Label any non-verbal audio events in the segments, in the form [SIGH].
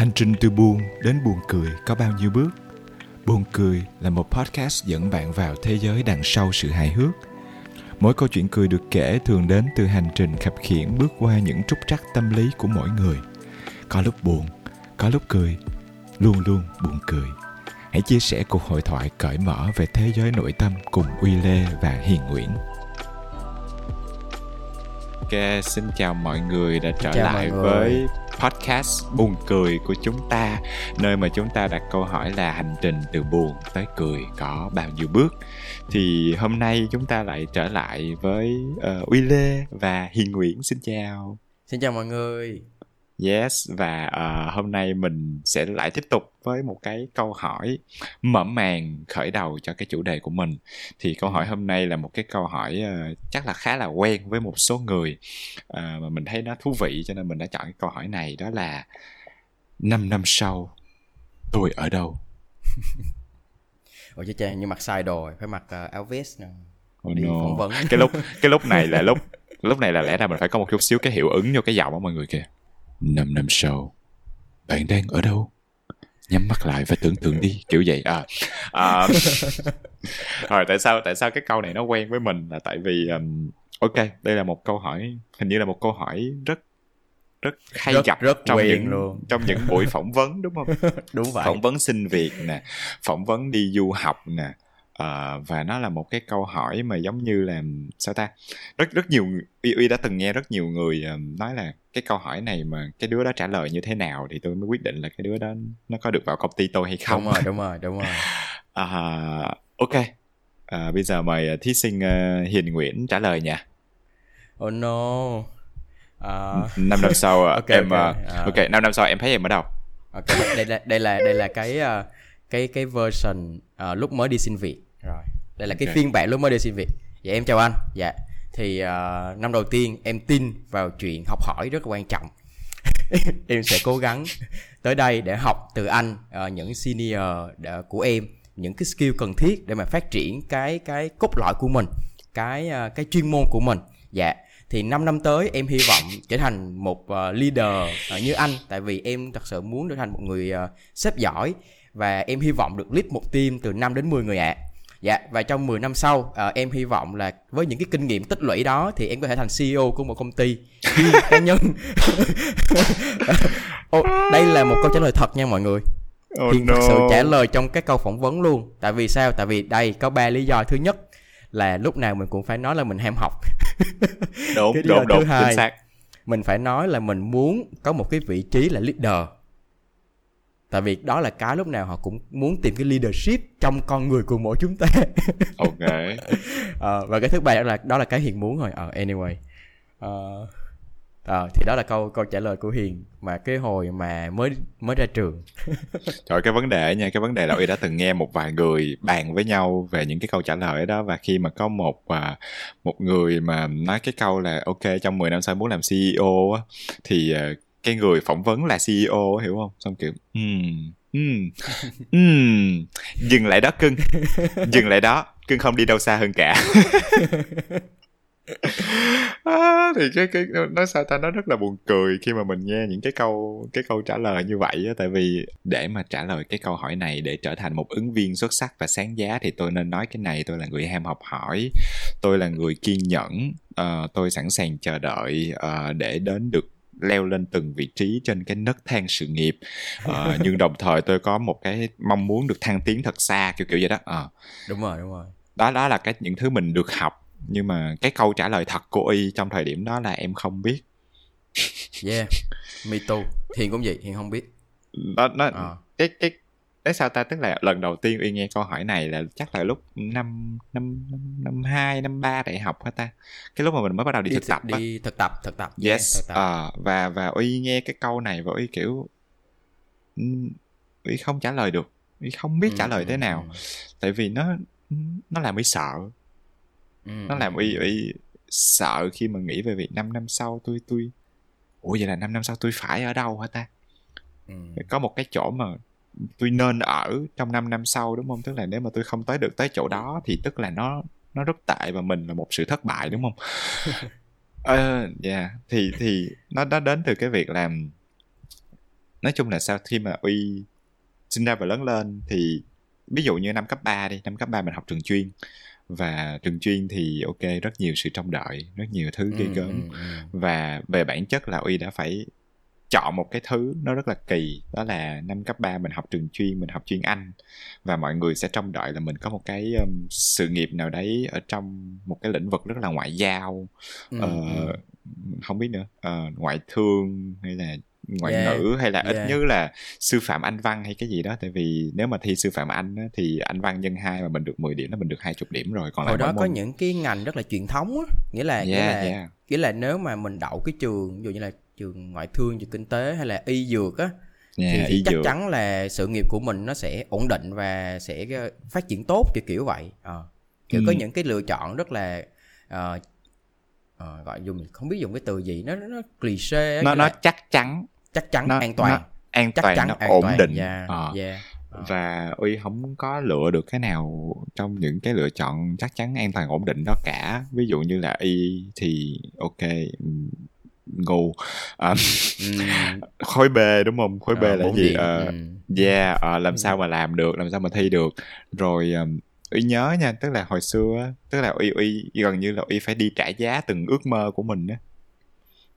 Hành trình từ buồn đến buồn cười có bao nhiêu bước? Buồn cười là một podcast dẫn bạn vào thế giới đằng sau sự hài hước. Mỗi câu chuyện cười được kể thường đến từ hành trình khập khiễng bước qua những trúc trắc tâm lý của mỗi người. Có lúc buồn, có lúc cười, luôn luôn buồn cười. Hãy chia sẻ cuộc hội thoại cởi mở về thế giới nội tâm cùng Uy Lê và Hiền Nguyễn. Ok, xin chào mọi người đã trở Chào lại với podcast buồn cười của chúng ta nơi mà chúng ta đặt câu hỏi là hành trình từ buồn tới cười có bao nhiêu bước. Thì hôm nay chúng ta lại trở lại với uh, Uy Lê và Hiền Nguyễn. Xin chào. Xin chào mọi người. Yes và ờ, hôm nay mình sẽ lại tiếp tục với một cái câu hỏi mở màn khởi đầu cho cái chủ đề của mình. Thì câu hỏi hôm nay là một cái câu hỏi ờ, chắc là khá là quen với một số người Ờ, mà mình thấy nó thú vị cho nên mình đã chọn cái câu hỏi này đó là 5 năm sau tôi ở đâu? [LAUGHS] Ủa chứ cha như mặc sai đồ phải mặc uh, áo vest nè. Oh Đi no. phỏng vấn. Cái lúc cái lúc này là [LAUGHS] lúc lúc này là lẽ ra mình phải có một chút xíu cái hiệu ứng vô cái giọng của mọi người kìa. 5 năm sau bạn đang ở đâu? Nhắm mắt lại và tưởng tượng đi kiểu vậy à, à [LAUGHS] rồi tại sao tại sao cái câu này nó quen với mình là tại vì um, ok đây là một câu hỏi hình như là một câu hỏi rất rất hay Rất- gặp rất trong những luôn. trong những buổi phỏng vấn đúng không [LAUGHS] Đúng vậy. phỏng vấn xin việc nè phỏng vấn đi du học nè Ờ, và nó là một cái câu hỏi mà giống như là sao ta rất rất nhiều uy uy đã từng nghe rất nhiều người ờ, nói là cái câu hỏi này mà cái đứa đó trả lời như thế nào thì tôi mới quyết định là cái đứa đó nó có được vào công ty tôi hay không Đúng rồi, đúng rồi, đúng rồi. [LAUGHS] à, ok à, bây giờ mời thí sinh ờ, hiền nguyễn trả lời nha Oh no. À, năm năm sau ờ, [LAUGHS] Ok, em ok. ờ, À. ok năm năm sau em thấy em ở đâu ok, đây là đây là đây là cái ờ, cái cái version ờ, lúc mới đi xin việc. Rồi. Đây là cái Ok. phiên bản lúc mới đi xin việc. Dạ em chào anh. Dạ. Thì uh, năm đầu tiên em tin vào chuyện học hỏi rất là quan trọng. [LAUGHS] em sẽ cố gắng tới đây để học từ anh uh, những senior đã- của em những cái skill cần thiết để mà phát triển cái cái cốt lõi của mình cái uh, cái chuyên môn của mình. Dạ. Thì 5 năm tới em hy vọng trở thành một uh, leader uh, như anh. Tại vì em thật sự muốn trở thành một người uh, sếp giỏi và em hy vọng được lead một team từ 5 đến 10 người ạ. Dạ và trong 10 năm sau ờ, em hy vọng là với những cái kinh nghiệm tích lũy đó thì em có thể thành CEO của một công ty cá nhân. [LAUGHS] Ô, đây là một câu trả lời thật nha mọi người. oh, Hiền thật sự trả lời trong các câu phỏng vấn luôn. Tại vì sao? Tại vì đây có ba lý do. Thứ nhất là lúc nào mình cũng phải nói là mình ham học. đúng đúng đúng thứ hai. chính xác Mình phải nói là mình muốn có một cái vị trí là leader. Tại vì đó là cái lúc nào họ cũng muốn tìm cái leadership trong con người của mỗi chúng ta. [LAUGHS] ok. [LAUGHS] Ờ, và cái thứ ba đó là đó là cái hiền muốn rồi. Ờ anyway. Ờ, ờ, thì đó là câu câu trả lời của hiền mà cái hồi mà mới mới ra trường. [LAUGHS] Trời cái vấn đề nha, cái vấn đề là Uy đã từng nghe một vài người bàn với nhau về những cái câu trả lời đó và khi mà có một à, một người mà nói cái câu là ok trong 10 năm sau muốn làm CEO á thì à, cái người phỏng vấn là CEO hiểu không? Xong kiểu ừm ừm ừm dừng lại đó cưng. Dừng lại đó, cưng không đi đâu xa hơn cả. [LAUGHS] à, thì cái cái nói sao ta nó rất là buồn cười khi mà mình nghe những cái câu cái câu trả lời như vậy á tại vì để mà trả lời cái câu hỏi này để trở thành một ứng viên xuất sắc và sáng giá thì tôi nên nói cái này tôi là người ham học hỏi tôi là người kiên nhẫn ờ, tôi sẵn sàng chờ đợi ờ, để đến được leo lên từng vị trí trên cái nấc thang sự nghiệp. Ờ, [LAUGHS] nhưng đồng thời tôi có một cái mong muốn được thăng tiến thật xa kiểu kiểu vậy đó. Ờ. Đúng rồi đúng rồi. Đó đó là cái những thứ mình được học nhưng mà cái câu trả lời thật của y trong thời điểm đó là em không biết. Yeah me too. Hiền cũng vậy hiền không biết. Đó nó Ờ. cái cái cái sao ta? Tức là lần đầu tiên y nghe câu hỏi này là chắc là lúc năm năm năm năm hai năm ba đại học hả ta? Cái lúc mà mình mới bắt đầu đi, thực tập á. đi thực tập thực tập yeah, yes thực tập. ờ, và và uy nghe cái câu này và uy kiểu ừm, uy không trả lời được. Uy không biết trả lời thế nào. tại vì nó nó làm uy sợ. Ừ, nó làm ừ, uy uy sợ khi mà nghĩ về việc 5 năm sau tôi tôi ủa vậy là 5 năm sau tôi phải ở đâu hả ta? Ừ. có một cái chỗ mà tôi nên ở trong 5 năm sau đúng không? Tức là nếu mà tôi không tới được tới chỗ đó thì tức là nó nó rất tệ và mình là một sự thất bại đúng không? [LAUGHS] Ờ dạ. Thì thì nó nó đến từ cái việc làm nói chung là sao khi mà uy sinh ra và lớn lên thì ví dụ như năm cấp 3 đi năm cấp 3 mình học trường chuyên và trường chuyên thì ok rất nhiều sự trông đợi rất nhiều thứ ghê Ừ, gớm. ừ, ừ. và về bản chất là uy đã phải chọn một cái thứ nó rất là kỳ đó là năm cấp 3 mình học trường chuyên mình học chuyên anh. Và mọi người sẽ trông đợi là mình có một cái um, sự nghiệp nào đấy ở trong một cái lĩnh vực rất là ngoại giao. Ừ, ờ, ừ. không biết nữa. Ờ, ngoại thương hay là ngoại Yeah, ngữ hay là ít yeah. nhất là sư phạm anh văn hay cái gì đó. Tại vì nếu mà thi sư phạm anh á, thì anh văn nhân hai mà mình được 10 điểm là mình được 20 điểm rồi còn lại hồi đó có môn- những cái ngành rất là truyền thống á. Nghĩa là nghĩa yeah, là yeah. nghĩa là nếu mà mình đậu cái trường ví dụ như là trường ngoại thương trường kinh tế hay là y dược á Yeah, thì, thì y chắc dược. chắn là sự nghiệp của mình nó sẽ ổn định và sẽ ờ, phát triển tốt kiểu kiểu vậy Ờ. kiểu có Ừ. những cái lựa chọn rất là ờ, ờ, gọi dùng không biết dùng cái từ gì nó nó cliché nó nó chắc chắn chắc chắn nó- an toàn nó an chắc toàn chắn nó an ổn toàn định yeah, Ờ. yeah. Và uy không có lựa được cái nào trong những cái lựa chọn chắc chắn an toàn ổn định đó cả ví dụ như là y thì ok à, Ừm, [LAUGHS] khối b đúng không? Khối b ờ, là bốn gì? điểm, yeah ờ, làm sao mà làm được làm sao mà thi được. Rồi um, uy nhớ nha tức là hồi xưa tức là uy uy gần như là uy phải đi trả giá từng ước mơ của mình á.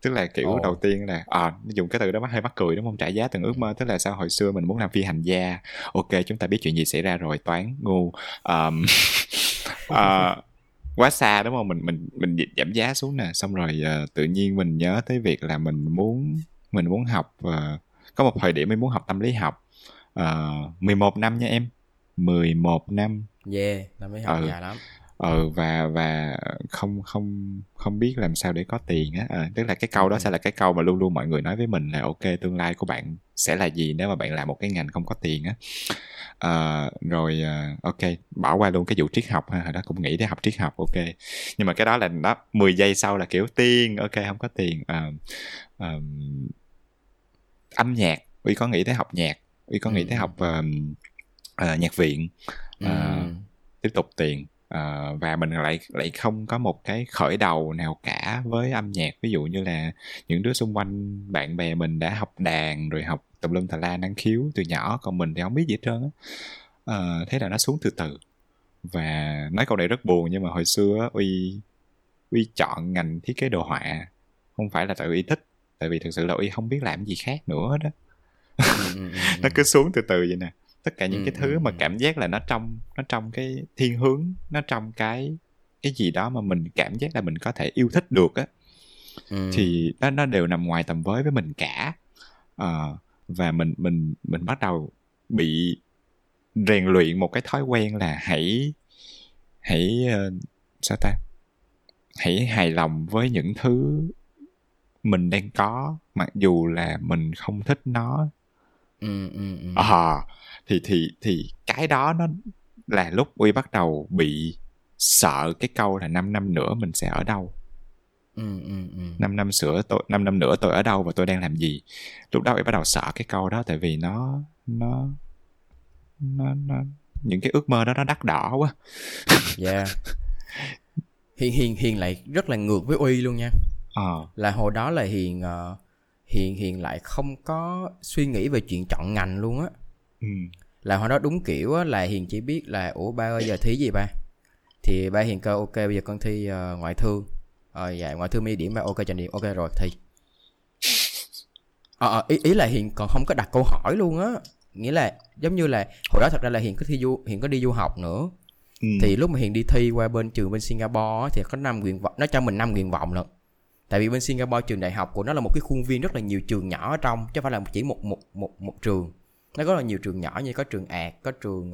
Tức là kiểu Ồ. đầu tiên là à, dùng cái từ đó hơi mắc cười đúng không? Trả giá từng ước mơ tức là sao hồi xưa mình muốn làm phi hành gia. Ok chúng ta biết chuyện gì xảy ra rồi toán ngu. Um, [LAUGHS] à, quá xa đúng không? Mình mình mình giảm giá xuống nè xong rồi ờ, tự nhiên mình nhớ tới việc là mình muốn mình muốn học ờ, có một thời điểm mình muốn học tâm lý học uh, 11 năm nha em 11 năm. Yeah nó mới học Ừ. dài lắm ờ và và không không không biết làm sao để có tiền á Ờ, tức là cái câu đó Ừ. sẽ là cái câu mà luôn luôn mọi người nói với mình là ok tương lai của bạn sẽ là gì nếu mà bạn làm một cái ngành không có tiền á Ờ, rồi ờ, ok bỏ qua luôn cái vụ triết học ha hồi đó cũng nghĩ để học triết học ok nhưng mà cái đó là nó 10 giây sau là kiểu tiền ok không có tiền Ờ, ờm, âm nhạc uy có nghĩ tới học nhạc uy có nghĩ Ừ. tới học ờm, ờ, nhạc viện Ừm. tiếp tục tiền Ờ, và mình lại lại không có một cái khởi đầu nào cả với âm nhạc. Ví dụ như là những đứa xung quanh bạn bè mình đã học đàn rồi học tùm lum tà la năng khiếu từ nhỏ còn mình thì không biết gì hết trơn á. Ờ, thế là nó xuống từ từ. Và nói câu này rất buồn nhưng mà hồi xưa uy uy chọn ngành thiết kế đồ họa không phải là tại uy thích tại vì thực sự là uy không biết làm gì khác nữa đó Ừm, ừm, ừm, nó cứ xuống từ từ vậy nè tất cả những Ừ, cái thứ ừ, mà ừ. cảm giác là nó trong nó trong cái thiên hướng nó trong cái cái gì đó mà mình cảm giác là mình có thể yêu thích được á ừm. thì nó nó đều nằm ngoài tầm với với mình cả Ờ, và mình mình mình bắt đầu bị rèn luyện một cái thói quen là hãy hãy ờ, sao ta hãy hài lòng với những thứ mình đang có mặc dù là mình không thích nó Ừm, ừm, ừm. à, thì thì thì cái đó nó là lúc uy bắt đầu bị sợ cái câu là 5 năm nữa mình sẽ ở đâu Ừm, ừm, ừm. 5 năm sửa tôi 5 năm nữa tôi ở đâu và tôi đang làm gì lúc đó uy bắt đầu sợ cái câu đó tại vì nó nó nó, nó những cái ước mơ đó nó đắt đỏ quá Yeah. Hiền Hiền Hiền lại rất là ngược với Uy luôn nha. ờ Là hồi đó là Hiền ờ, Hiền Hiền lại không có suy nghĩ về chuyện chọn ngành luôn á. ừ. Là hồi đó đúng kiểu á, là Hiền chỉ biết là ủa ba ơi giờ thí gì ba? Thì ba Hiền kêu ok bây giờ con thi ờ, ngoại thương. Ờ dạ ngoại thương mấy điểm ba ok cho điểm ok rồi thi. Ờ ờ, ý ý là Hiền còn không có đặt câu hỏi luôn á. Nghĩa là giống như là hồi đó thật ra là Hiền có thi du Hiền có đi du học nữa Ừ. thì lúc mà hiền đi thi qua bên trường bên singapore thì có năm nguyện vọng nó cho mình năm nguyện vọng lận tại vì bên singapore trường đại học của nó là một cái khuôn viên rất là nhiều trường nhỏ ở trong chứ không phải là chỉ một một một một trường nó có là nhiều trường nhỏ như có trường ạt có trường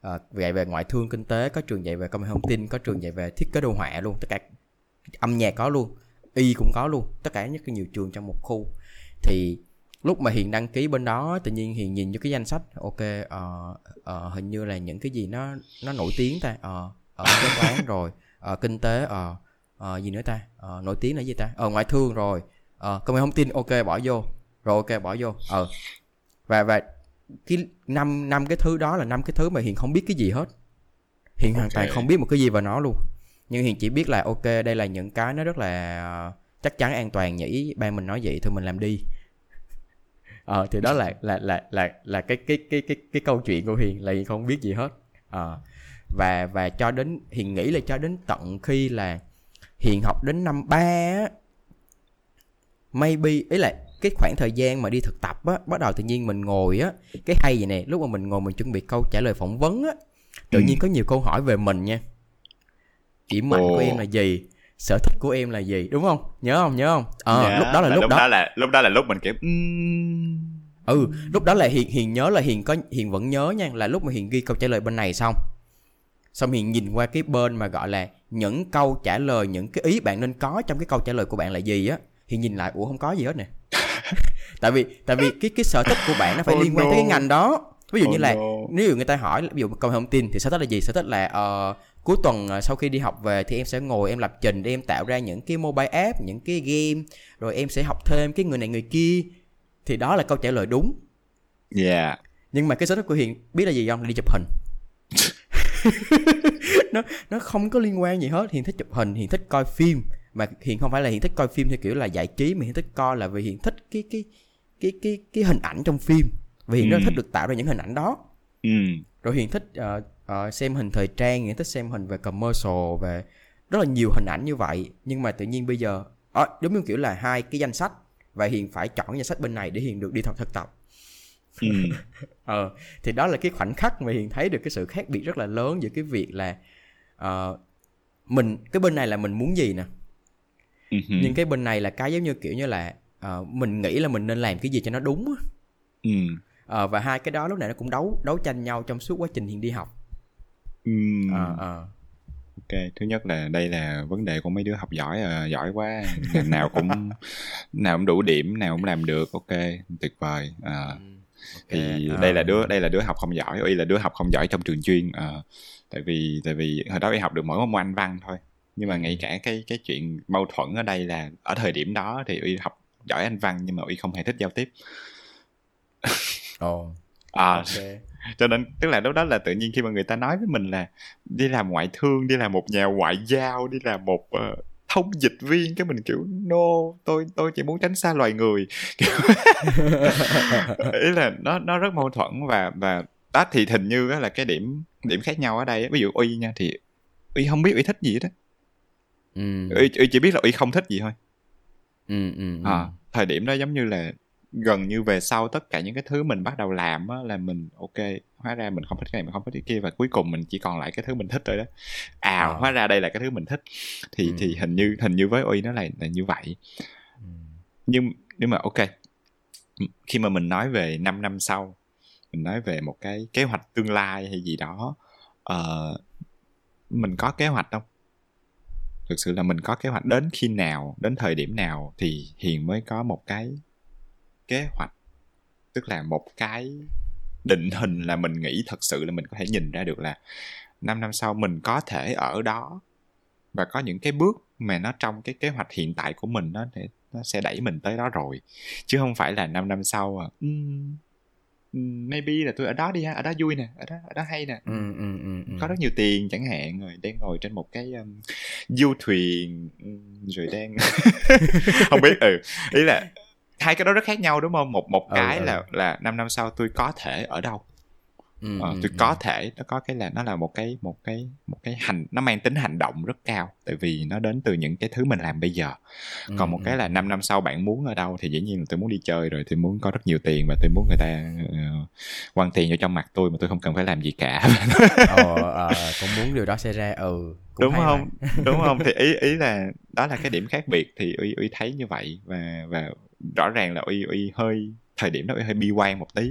ờ, dạy về ngoại thương kinh tế có trường dạy về công nghệ thông tin có trường dạy về thiết kế đồ họa luôn tất cả âm nhạc có luôn y cũng có luôn tất cả cái nhiều trường trong một khu. Thì lúc mà hiền đăng ký bên đó tự nhiên hiền nhìn vô cái danh sách ok ờ, ờ, hình như là những cái gì nó nó nổi tiếng ta ờ ờ, kế toán [LAUGHS] rồi ờ, kinh tế ờ ờ, gì nữa ta ờ, nổi tiếng là gì ta ờ ngoại thương rồi ờ công nghệ thông tin ok bỏ vô rồi ok bỏ vô ờ. Và và cái năm năm cái thứ đó là năm cái thứ mà hiền không biết cái gì hết. Hiền hoàn toàn không biết một cái gì vào nó luôn. Nhưng hiền chỉ biết là ok đây là những cái nó rất là ờ, chắc chắn an toàn nhỉ ba mình nói vậy thôi mình làm đi. Ờ thì đó là là là là là cái cái cái cái cái câu chuyện của hiền là hiền không biết gì hết. Ờ và và cho đến hiền nghĩ là cho đến tận khi là hiền học đến năm ba á maybe ý là cái khoảng thời gian mà đi thực tập á bắt đầu tự nhiên mình ngồi á cái hay vậy nè lúc mà mình ngồi mình chuẩn bị câu trả lời phỏng vấn á tự Ừ. nhiên có nhiều câu hỏi về mình nha. Điểm mạnh của Ồ. em là gì? Sở thích của em là gì? Đúng không? Nhớ không? Nhớ không? Ờ Dạ, lúc đó là lúc đó. là lúc đó là lúc mình kiểu ừ lúc đó là hiền hiền nhớ là hiền có hiền vẫn nhớ nha là lúc mà hiền ghi câu trả lời bên này xong. Xong hiền nhìn qua cái bên mà gọi là những câu trả lời những cái ý bạn nên có trong cái câu trả lời của bạn là gì á. Hiền nhìn lại ủa không có gì hết nè [LAUGHS] tại vì tại vì cái cái sở thích của bạn nó phải Oh liên quan tới cái ngành đó. Ví dụ như Oh là no. nếu người ta hỏi ví dụ công nghệ thông tin thì sở thích là gì? Sở thích là ờ, cuối tuần ờ, sau khi đi học về thì em sẽ ngồi em lập trình để em tạo ra những cái mobile app những cái game rồi em sẽ học thêm cái người này người kia. Thì đó là câu trả lời đúng. Dạ nhưng mà cái sở thích của hiền biết là gì không? Là đi chụp hình. [LAUGHS] [LAUGHS] Nó nó không có liên quan gì hết. Hiền thích chụp hình hiền thích coi phim mà hiền không phải là hiền thích coi phim theo kiểu là giải trí mà hiền thích coi là vì hiền thích cái cái cái cái cái hình ảnh trong phim. Vì rất Ừ. thích được tạo ra những hình ảnh đó. Ừ. Rồi hiền thích ờ, ờ, xem hình thời trang hiền thích xem hình về commercial về rất là nhiều hình ảnh như vậy. Nhưng mà tự nhiên bây giờ à, giống như kiểu là hai cái danh sách và hiền phải chọn danh sách bên này để hiền được đi học thực tập. Ừ. [LAUGHS] Ờ thì đó là cái khoảnh khắc mà hiền thấy được cái sự khác biệt rất là lớn giữa cái việc là ờ, mình cái bên này là mình muốn gì nè ừ nhưng cái bên này là cái giống như kiểu như là ờ, mình nghĩ là mình nên làm cái gì cho nó đúng á. ừ Ờ, và hai cái đó lúc này nó cũng đấu đấu tranh nhau trong suốt quá trình hiền đi học. Ừ Ờ, ờ. ok thứ nhất là đây là vấn đề của mấy đứa học giỏi à, giỏi quá. Nào cũng [LAUGHS] nào cũng đủ điểm nào cũng làm được ok tuyệt vời à, thì Ok, đây là đứa đây là đứa học không giỏi y là đứa học không giỏi trong trường chuyên Ờ, tại vì tại vì hồi đó y học được mỗi môn anh văn thôi nhưng mà ngay cả cái cái chuyện mâu thuẫn ở đây là ở thời điểm đó thì y học giỏi anh văn nhưng mà y không hề thích giao tiếp. Ồ, [LAUGHS] à, ok. cho nên tức là lúc đó là tự nhiên khi mà người ta nói với mình là đi làm ngoại thương đi làm một nhà ngoại giao đi làm một ờ, thông dịch viên cái mình kiểu no tôi tôi chỉ muốn tránh xa loài người. [LAUGHS] [LAUGHS] Ý là nó nó rất mâu thuẫn và và đó thì hình như á là cái điểm điểm khác nhau ở đây ví dụ uy nha thì uy không biết uy thích gì hết á ừ, uy, uy chỉ biết là uy không thích gì thôi ừ, ừ, ừ. à, thời điểm đó giống như là gần như về sau tất cả những cái thứ mình bắt đầu làm á là mình ok hóa ra mình không thích cái này mình không thích cái kia và cuối cùng mình chỉ còn lại cái thứ mình thích rồi đó à, À. hóa ra đây là cái thứ mình thích thì Ừ. thì hình như hình như với uy nó là là như vậy Ừ. nhưng nhưng mà ok khi mà mình nói về 5 năm sau mình nói về một cái kế hoạch tương lai hay gì đó ờ, mình có kế hoạch không thực sự là mình có kế hoạch đến khi nào, đến thời điểm nào thì hiền mới có một cái kế hoạch. Tức là một cái định hình là mình nghĩ thật sự là mình có thể nhìn ra được là 5 năm sau mình có thể ở đó. Và có những cái bước mà nó trong cái kế hoạch hiện tại của mình nó nó sẽ đẩy mình tới đó rồi. Chứ không phải là 5 năm sau à maybe là tôi ở đó đi ha ở đó vui nè ở đó ở đó hay nè Ừ, ừ, ừ, ừ. có rất nhiều tiền chẳng hạn rồi đang ngồi trên một cái um, du thuyền um, rồi đang [LAUGHS] không biết ừ ý là hai cái đó rất khác nhau đúng không một một Ừ, cái ừ. là là năm năm sau tôi có thể ở đâu Ừ, Ờ, ừ, tôi ừ. có thể nó có cái là nó là một cái một cái một cái hành nó mang tính hành động rất cao tại vì nó đến từ những cái thứ mình làm bây giờ. Ừ, còn một ừ. cái là 5 năm sau bạn muốn ở đâu thì dĩ nhiên là tôi muốn đi chơi rồi tôi muốn có rất nhiều tiền và tôi muốn người ta uh, quăng tiền vô trong mặt tôi mà tôi không cần phải làm gì cả. Ờ, ờ, cũng muốn điều đó xảy ra. Ừ đúng không? [LAUGHS] đúng không? Thì ý ý là đó là cái điểm khác biệt thì uy uy thấy như vậy và và rõ ràng là uy uy hơi thời điểm đó uy hơi bi quan một tí.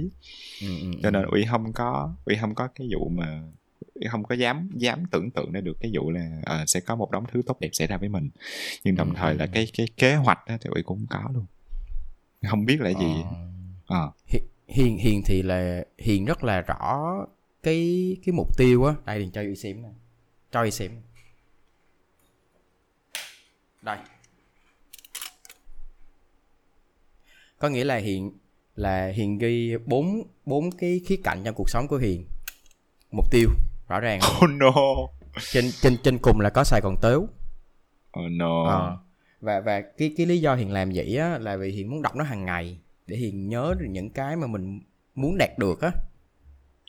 Ừ, ừ, cho nên ừ. uy không có uy không có cái vụ mà uy không có dám dám tưởng tượng ra được cái vụ là ờ, sẽ có một đống thứ tốt đẹp xảy ra với mình. Nhưng đồng Ừ, thời là cái cái kế hoạch đó thì uy cũng có luôn. Không biết là gì. Ờ. Hi- hiền hiền thì là hiền rất là rõ cái cái mục tiêu á. Đây thì cho y xem nè. Cho y xem. Đây. Có nghĩa là hiền là hiền ghi bốn bốn cái khía cạnh trong cuộc sống của hiền. Mục tiêu rõ ràng. [LAUGHS] Oh no. Trên trên trên cùng là có xài còn tếu. Oh no. Ờ. và và cái cái lý do hiền làm vậy á là vì hiền muốn đọc nó hàng ngày để hiền nhớ được những cái mà mình muốn đạt được á.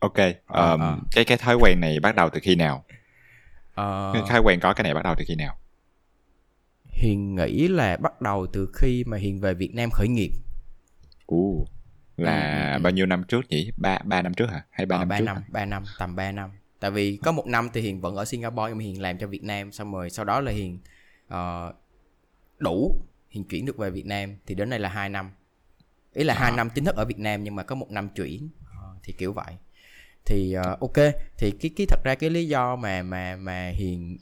Ok um, à. cái cái thói quen này bắt đầu từ khi nào? Ờ, cái thói quen có cái này bắt đầu từ khi nào? Hiền nghĩ là bắt đầu từ khi mà hiền về việt nam khởi nghiệp. Ồ, là Ừ, ừ, ừ. bao nhiêu năm trước nhỉ? Ba ba năm trước hả? Hay ba Ờ, năm ba trước năm ba năm tầm 3 năm. Tại vì có một năm thì hiền vẫn ở singapore nhưng mà hiền làm cho việt nam. Xong rồi sau đó là hiền ờ, đủ hiền chuyển được về việt nam thì đến nay là 2 năm. Ý là hai À. năm chính thức ở việt nam nhưng mà có một năm chuyển Ờ, thì kiểu vậy. Thì ờ, ok thì cái cái thật ra cái lý do mà mà mà hiền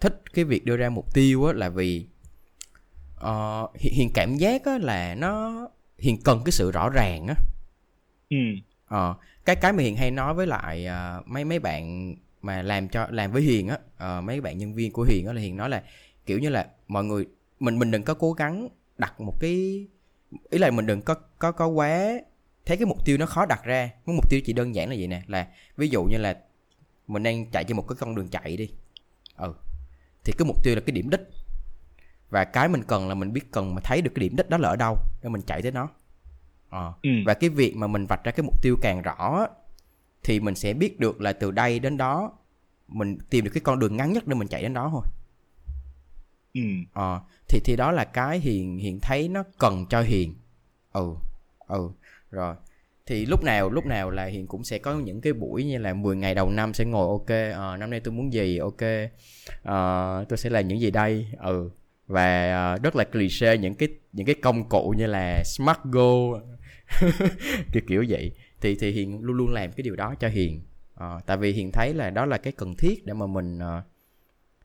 thích cái việc đưa ra mục tiêu á là vì hiền, hiền cảm giác á là nó hiền cần cái sự rõ ràng á ừ Ờ, cái cái mà Hiền hay nói với lại ờ, mấy mấy bạn mà làm cho làm với Hiền á, ờ, mấy bạn nhân viên của Hiền á là Hiền nói là kiểu như là mọi người mình mình đừng có cố gắng đặt một cái ý là mình đừng có có có quá thấy cái mục tiêu nó khó đặt ra. Cái mục tiêu chỉ đơn giản là vậy nè, là ví dụ như là mình đang chạy trên một cái con đường chạy đi. Ừ. Thì cái mục tiêu là cái điểm đích. Và cái mình cần là mình biết cần mà thấy được cái điểm đích đó là ở đâu để mình chạy tới nó. Ờ. Ừ. Và cái việc mà mình vạch ra cái mục tiêu càng rõ thì mình sẽ biết được là từ đây đến đó mình tìm được cái con đường ngắn nhất để mình chạy đến đó thôi. Ừ. Ờ. Thì thì đó là cái hiền hiền thấy nó cần cho hiền. Ừ. Ừ. Rồi. Thì lúc nào lúc nào là hiền cũng sẽ có những cái buổi như là 10 ngày đầu năm sẽ ngồi ok ờ, năm nay tôi muốn gì? Ok ờ, tôi sẽ làm những gì đây? Ừ và ờ, rất là cliché những cái những cái công cụ như là smart go. [LAUGHS] Kiểu kiểu vậy. Thì thì hiền luôn luôn làm cái điều đó cho hiền. À, tại vì hiền thấy là đó là cái cần thiết để mà mình à,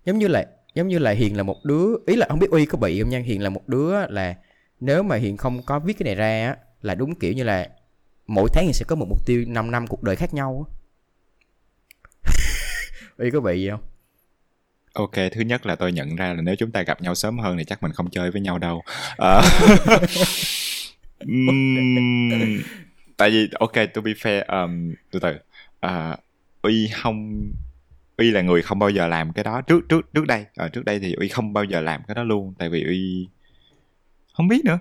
giống như là giống như là hiền là một đứa ý là không biết uy có bị không nha. Hiền là một đứa là nếu mà hiền không có viết cái này ra á là đúng kiểu như là mỗi tháng hiền sẽ có một mục tiêu 5 năm cuộc đời khác nhau [LAUGHS] uy có bị gì không? Ok thứ nhất là tôi nhận ra là nếu chúng ta gặp nhau sớm hơn thì chắc mình không chơi với nhau đâu. [LAUGHS] Ừm, tại vì ok to be fair um, từ từ. À, uy không uy là người không bao giờ làm cái đó trước trước trước đây. Ờ, trước đây thì uy không bao giờ làm cái đó luôn tại vì uy không biết nữa.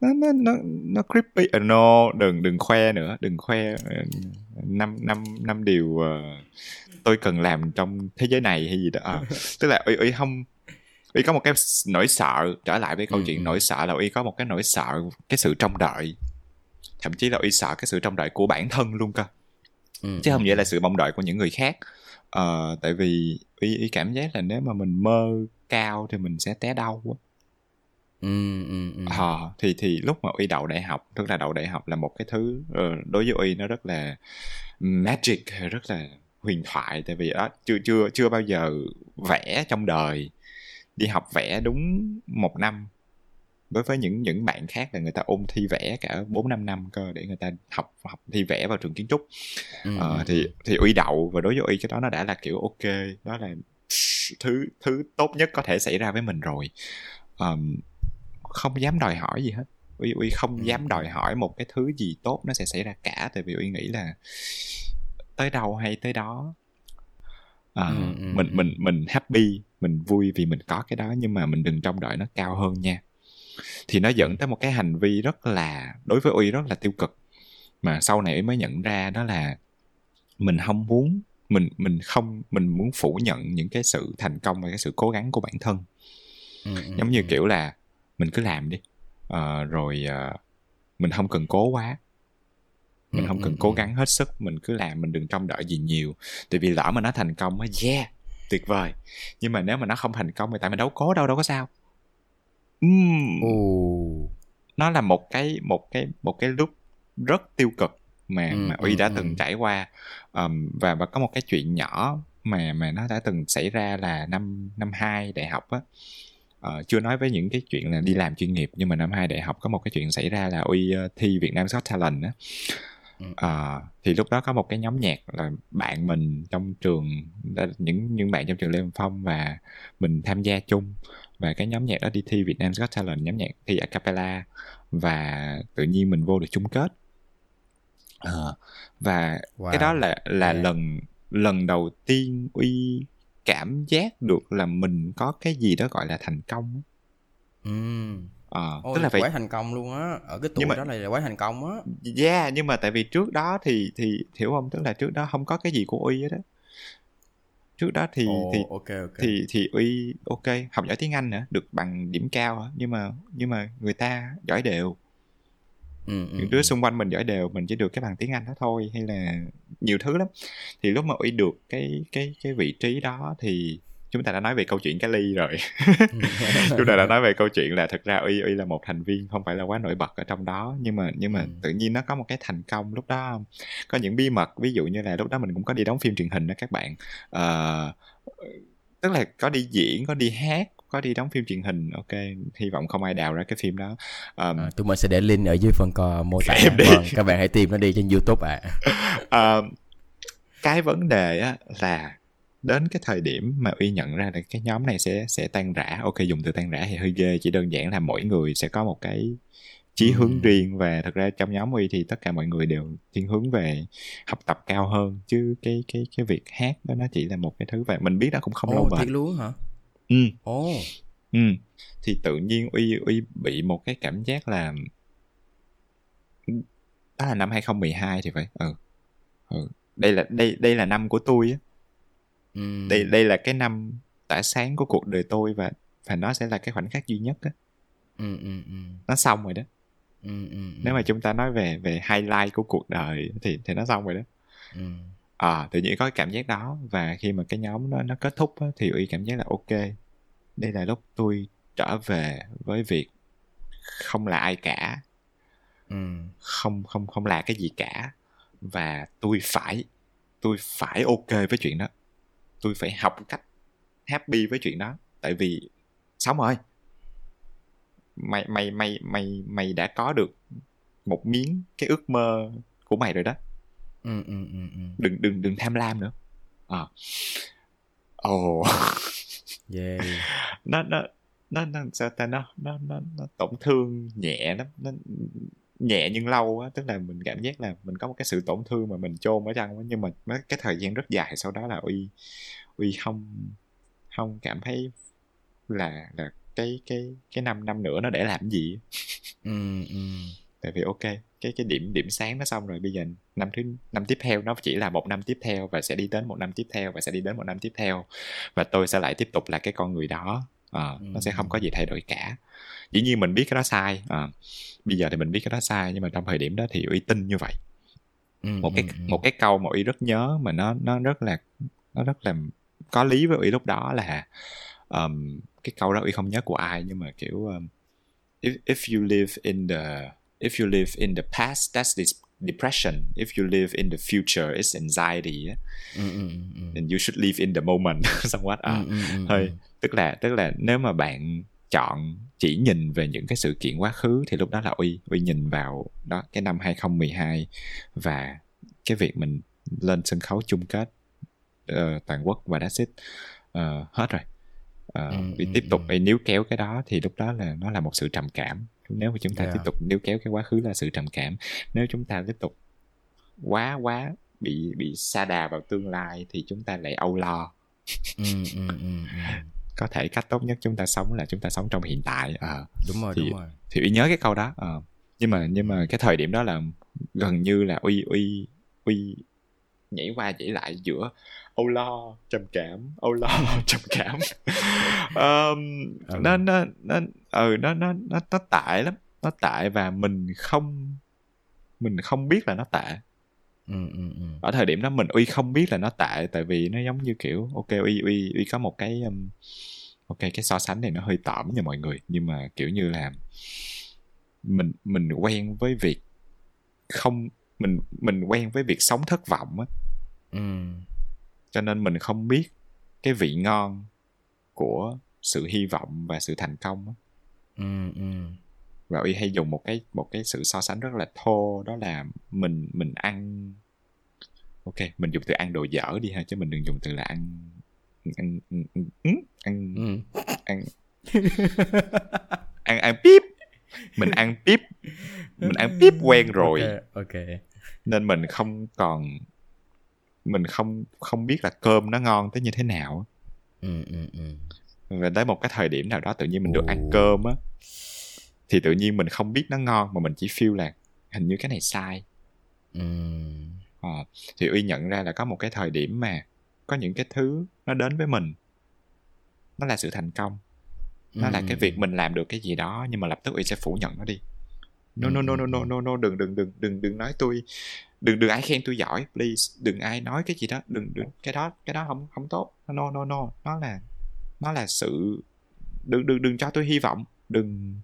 Nó nó nó nó creepy. Uh, no đừng đừng khoe nữa đừng khoe năm năm năm điều ờ, tôi cần làm trong thế giới này hay gì đó. Ờ, [LAUGHS] tức là uy uy không uy có một cái nỗi sợ trở lại với câu Ừ, chuyện ừ. nỗi sợ là uy có một cái nỗi sợ cái sự trông đợi. Thậm chí là uy sợ cái sự trông đợi của bản thân luôn cơ. Ừ. chứ không nghĩa là sự mong đợi của những người khác. Ờ, tại vì uy uy cảm giác là nếu mà mình mơ cao thì mình sẽ té đau á ừ, ừ, ừ. Ờ, thì thì lúc mà uy đậu đại học tức là đậu đại học là một cái thứ ờ, đối với uy nó rất là magic rất là huyền thoại. Tại vì đó chưa chưa chưa bao giờ vẽ trong đời. Đi học vẽ đúng một năm. Đối với những những bạn khác là người ta ôn thi vẽ cả 4 5 năm cơ để người ta học học thi vẽ vào trường kiến trúc. Ừ, Ờ, thì thì uy đậu và đối với uy cái đó nó đã là kiểu ok đó là thứ thứ tốt nhất có thể xảy ra với mình rồi. Ờm, không dám đòi hỏi gì hết. Uy uy không Ừ. dám đòi hỏi một cái thứ gì tốt nó sẽ xảy ra cả tại vì uy nghĩ là tới đâu hay tới đó. Ờ, Ừ, ừ, mình ừ. mình mình happy mình vui vì mình có cái đó nhưng mà mình đừng trông đợi nó cao hơn nha. Thì nó dẫn tới một cái hành vi rất là đối với uy rất là tiêu cực mà sau này uy mới nhận ra đó là mình không muốn mình mình không mình muốn phủ nhận những cái sự thành công và cái sự cố gắng của bản thân. Ừ, ừ, giống như kiểu là mình cứ làm đi. Ờ, rồi ờ, mình không cần cố quá. Mình Ừ, không ừ, cần ừ. cố gắng hết sức mình cứ làm mình đừng trông đợi gì nhiều. Tại vì lỡ mà nó thành công á yeah tuyệt vời. Nhưng mà nếu mà nó không thành công thì tại mình đâu cố đâu đâu có sao. Ồ. nó là một cái một cái một cái lúc rất tiêu cực mà Ừ, mà uy đã ừ. từng trải qua. Ờm, và và có một cái chuyện nhỏ mà mà nó đã từng xảy ra là năm năm hai đại học á Ờ, chưa nói với những cái chuyện là đi làm chuyên nghiệp nhưng mà năm hai đại học có một cái chuyện xảy ra là uy ờ, thi Việt Nam Got Talent á. Ờ, thì lúc đó có một cái nhóm nhạc là bạn mình trong trường những những bạn trong trường Lê Văn Phong và mình tham gia chung và cái nhóm nhạc đó đi thi Việt Nam Got Talent nhóm nhạc thi a cappella và tự nhiên mình vô được chung kết Ờ, và Wow. cái đó là là Yeah. lần lần đầu tiên uy cảm giác được là mình có cái gì đó gọi là thành công Ừ. Ờ, Ôi, tức là phải quá thành công luôn á. Ở cái tuổi Nhưng mà- đó là là quá thành công á. Yeah nhưng mà tại vì trước đó thì thì hiểu không? Tức là trước đó không có cái gì của uy hết á. Trước đó thì Ồ, thì ok ok. thì thì uy ok học giỏi tiếng anh nữa được bằng điểm cao hả nhưng mà nhưng mà người ta giỏi đều ừ, những đứa ừ. xung quanh mình giỏi đều mình chỉ được cái bằng tiếng anh đó thôi hay là nhiều thứ lắm thì lúc mà uy được cái cái cái vị trí đó thì chúng ta đã nói về câu chuyện cái ly rồi [LAUGHS] [LAUGHS] chúng ta đã nói về câu chuyện là thực ra uy uy là một thành viên không phải là quá nổi bật ở trong đó nhưng mà nhưng mà Ừ. tự nhiên nó có một cái thành công lúc đó có những bí mật ví dụ như là lúc đó mình cũng có đi đóng phim truyền hình đó các bạn Ờ, tức là có đi diễn có đi hát có đi đóng phim truyền hình ok hy vọng không ai đào ra cái phim đó. Ờm, À, tụi mình sẽ để link ở dưới phần co mô tả. Vâng, các bạn hãy tìm nó đi trên youtube ạ. [LAUGHS] Ờ, cái vấn đề á là đến cái thời điểm mà uy nhận ra là cái nhóm này sẽ sẽ tan rã ok dùng từ tan rã thì hơi ghê chỉ đơn giản là mỗi người sẽ có một cái chí Ừ. hướng riêng và thật ra trong nhóm uy thì tất cả mọi người đều thiên hướng về học tập cao hơn chứ cái cái cái việc hát đó nó chỉ là một cái thứ và mình biết nó cũng không lâu ồ bền. thiệt luôn hả ừ ồ Ừ. Thì tự nhiên Uy Uy bị một cái cảm giác là đó là năm 2012 thì phải. Ừ. Ừ. Đây là đây đây là năm của tôi á. ừ. Đây đây là cái năm tỏa sáng của cuộc đời tôi và và nó sẽ là cái khoảnh khắc duy nhất á. ừ, ừ, ừ. Nó xong rồi đó. Ừ, ừ, ừ. Nếu mà chúng ta nói về về highlight của cuộc đời thì thì nó xong rồi đó. ừ. À, tự nhiên có cái cảm giác đó và khi mà cái nhóm nó nó kết thúc á, thì Uy cảm giác là ok. Đây là lúc tôi trở về với việc không là ai cả Ừ. không không không là cái gì cả và tôi phải tôi phải ok với chuyện đó tôi phải học cách happy với chuyện đó tại vì sống rồi mày mày mày mày mày đã có được một miếng cái ước mơ của mày rồi đó Ừ, ừ, ừ, ừ. đừng đừng đừng tham lam nữa à ồ [LAUGHS] Yeah. nó nó nó nó sao ta nó nó nó nó tổn thương nhẹ lắm nó nhẹ nhưng lâu á tức là mình cảm giác là mình có một cái sự tổn thương mà mình chôn ở trong á nhưng mà cái thời gian rất dài sau đó là uy uy không không cảm thấy là là cái cái cái năm năm nữa nó để làm gì. Ừ, ừ. Tại vì ok cái cái điểm điểm sáng nó xong rồi bây giờ năm thứ năm tiếp theo nó chỉ là một năm tiếp theo và sẽ đi đến một năm tiếp theo và sẽ đi đến một năm tiếp theo và tôi sẽ lại tiếp tục là cái con người đó. Ờ, nó sẽ không có gì thay đổi cả. Dĩ nhiên mình biết cái đó sai Ờ, bây giờ thì mình biết cái đó sai nhưng mà trong thời điểm đó thì uy tin như vậy. Ừ, một cái ừ, ừ. một cái câu mà uy rất nhớ mà nó nó rất là nó rất là có lý với uy lúc đó là um, cái câu đó uy không nhớ của ai nhưng mà kiểu um, if if you live in the if you live in the past that's this depression. If you live in the future it's anxiety ừ, ừ. and you should live in the moment. [LAUGHS] Somewhat à, ừ. tức là tức là nếu mà bạn chọn chỉ nhìn về những cái sự kiện quá khứ thì lúc đó là uy uy nhìn vào đó cái năm 2012 và cái việc mình lên sân khấu chung kết ờ, toàn quốc và that's it. Ờ, hết rồi. Ờ, Ừ, ừ, tiếp tục ừ. níu kéo cái đó thì lúc đó là nó là một sự trầm cảm nếu mà chúng ta Yeah. tiếp tục níu kéo cái quá khứ là sự trầm cảm nếu chúng ta tiếp tục quá quá bị bị sa đà vào tương lai thì chúng ta lại âu lo Ừ, ừ, ừ, [LAUGHS] có thể cách tốt nhất chúng ta sống là chúng ta sống trong hiện tại Ờ, đúng rồi Thì- đúng rồi thì uy nhớ cái câu đó Ờ. nhưng mà nhưng mà cái thời điểm đó là gần như là uy uy uy nhảy qua nhảy lại giữa âu lo trầm cảm âu lo [LAUGHS] trầm cảm um, Ừ. nó nó nó ừ nó nó nó nó tệ lắm nó tệ và mình không mình không biết là nó tệ ừ, ừ, ừ. ở thời điểm đó mình uy không biết là nó tệ tại vì nó giống như kiểu ok uy uy uy có một cái um, ok cái so sánh này nó hơi tởm nha mọi người nhưng mà kiểu như là mình mình quen với việc không mình mình quen với việc sống thất vọng á Ừ. cho nên mình không biết cái vị ngon của sự hy vọng và sự thành công Ừ, ừ. và uy hay dùng một cái một cái sự so sánh rất là thô đó là mình mình ăn. Ok mình dùng từ ăn đồ dở đi ha chứ mình đừng dùng từ là ăn ăn ăn ăn, ăn, Ừ. ăn, ăn ăn píp. Mình ăn píp. Mình ăn píp quen rồi. ok ok. Nên mình không còn mình không không biết là cơm nó ngon tới như thế nào ừ, ừ, ừ. và tới một cái thời điểm nào đó tự nhiên mình được ăn Ồ. cơm á thì tự nhiên mình không biết nó ngon mà mình chỉ feel là hình như cái này sai. Ừ. Ờ, thì uy nhận ra là có một cái thời điểm mà có những cái thứ nó đến với mình. Nó là sự thành công. Nó là cái việc mình làm được cái gì đó nhưng mà lập tức uy sẽ phủ nhận nó đi. No no no no no no no đừng đừng đừng đừng đừng nói tôi đừng đừng ai khen tôi giỏi please. Đừng ai nói cái gì đó. Đừng đừng cái đó cái đó không không tốt. No no no. Nó là nó là sự đừng đừng đừng cho tôi hy vọng. Đừng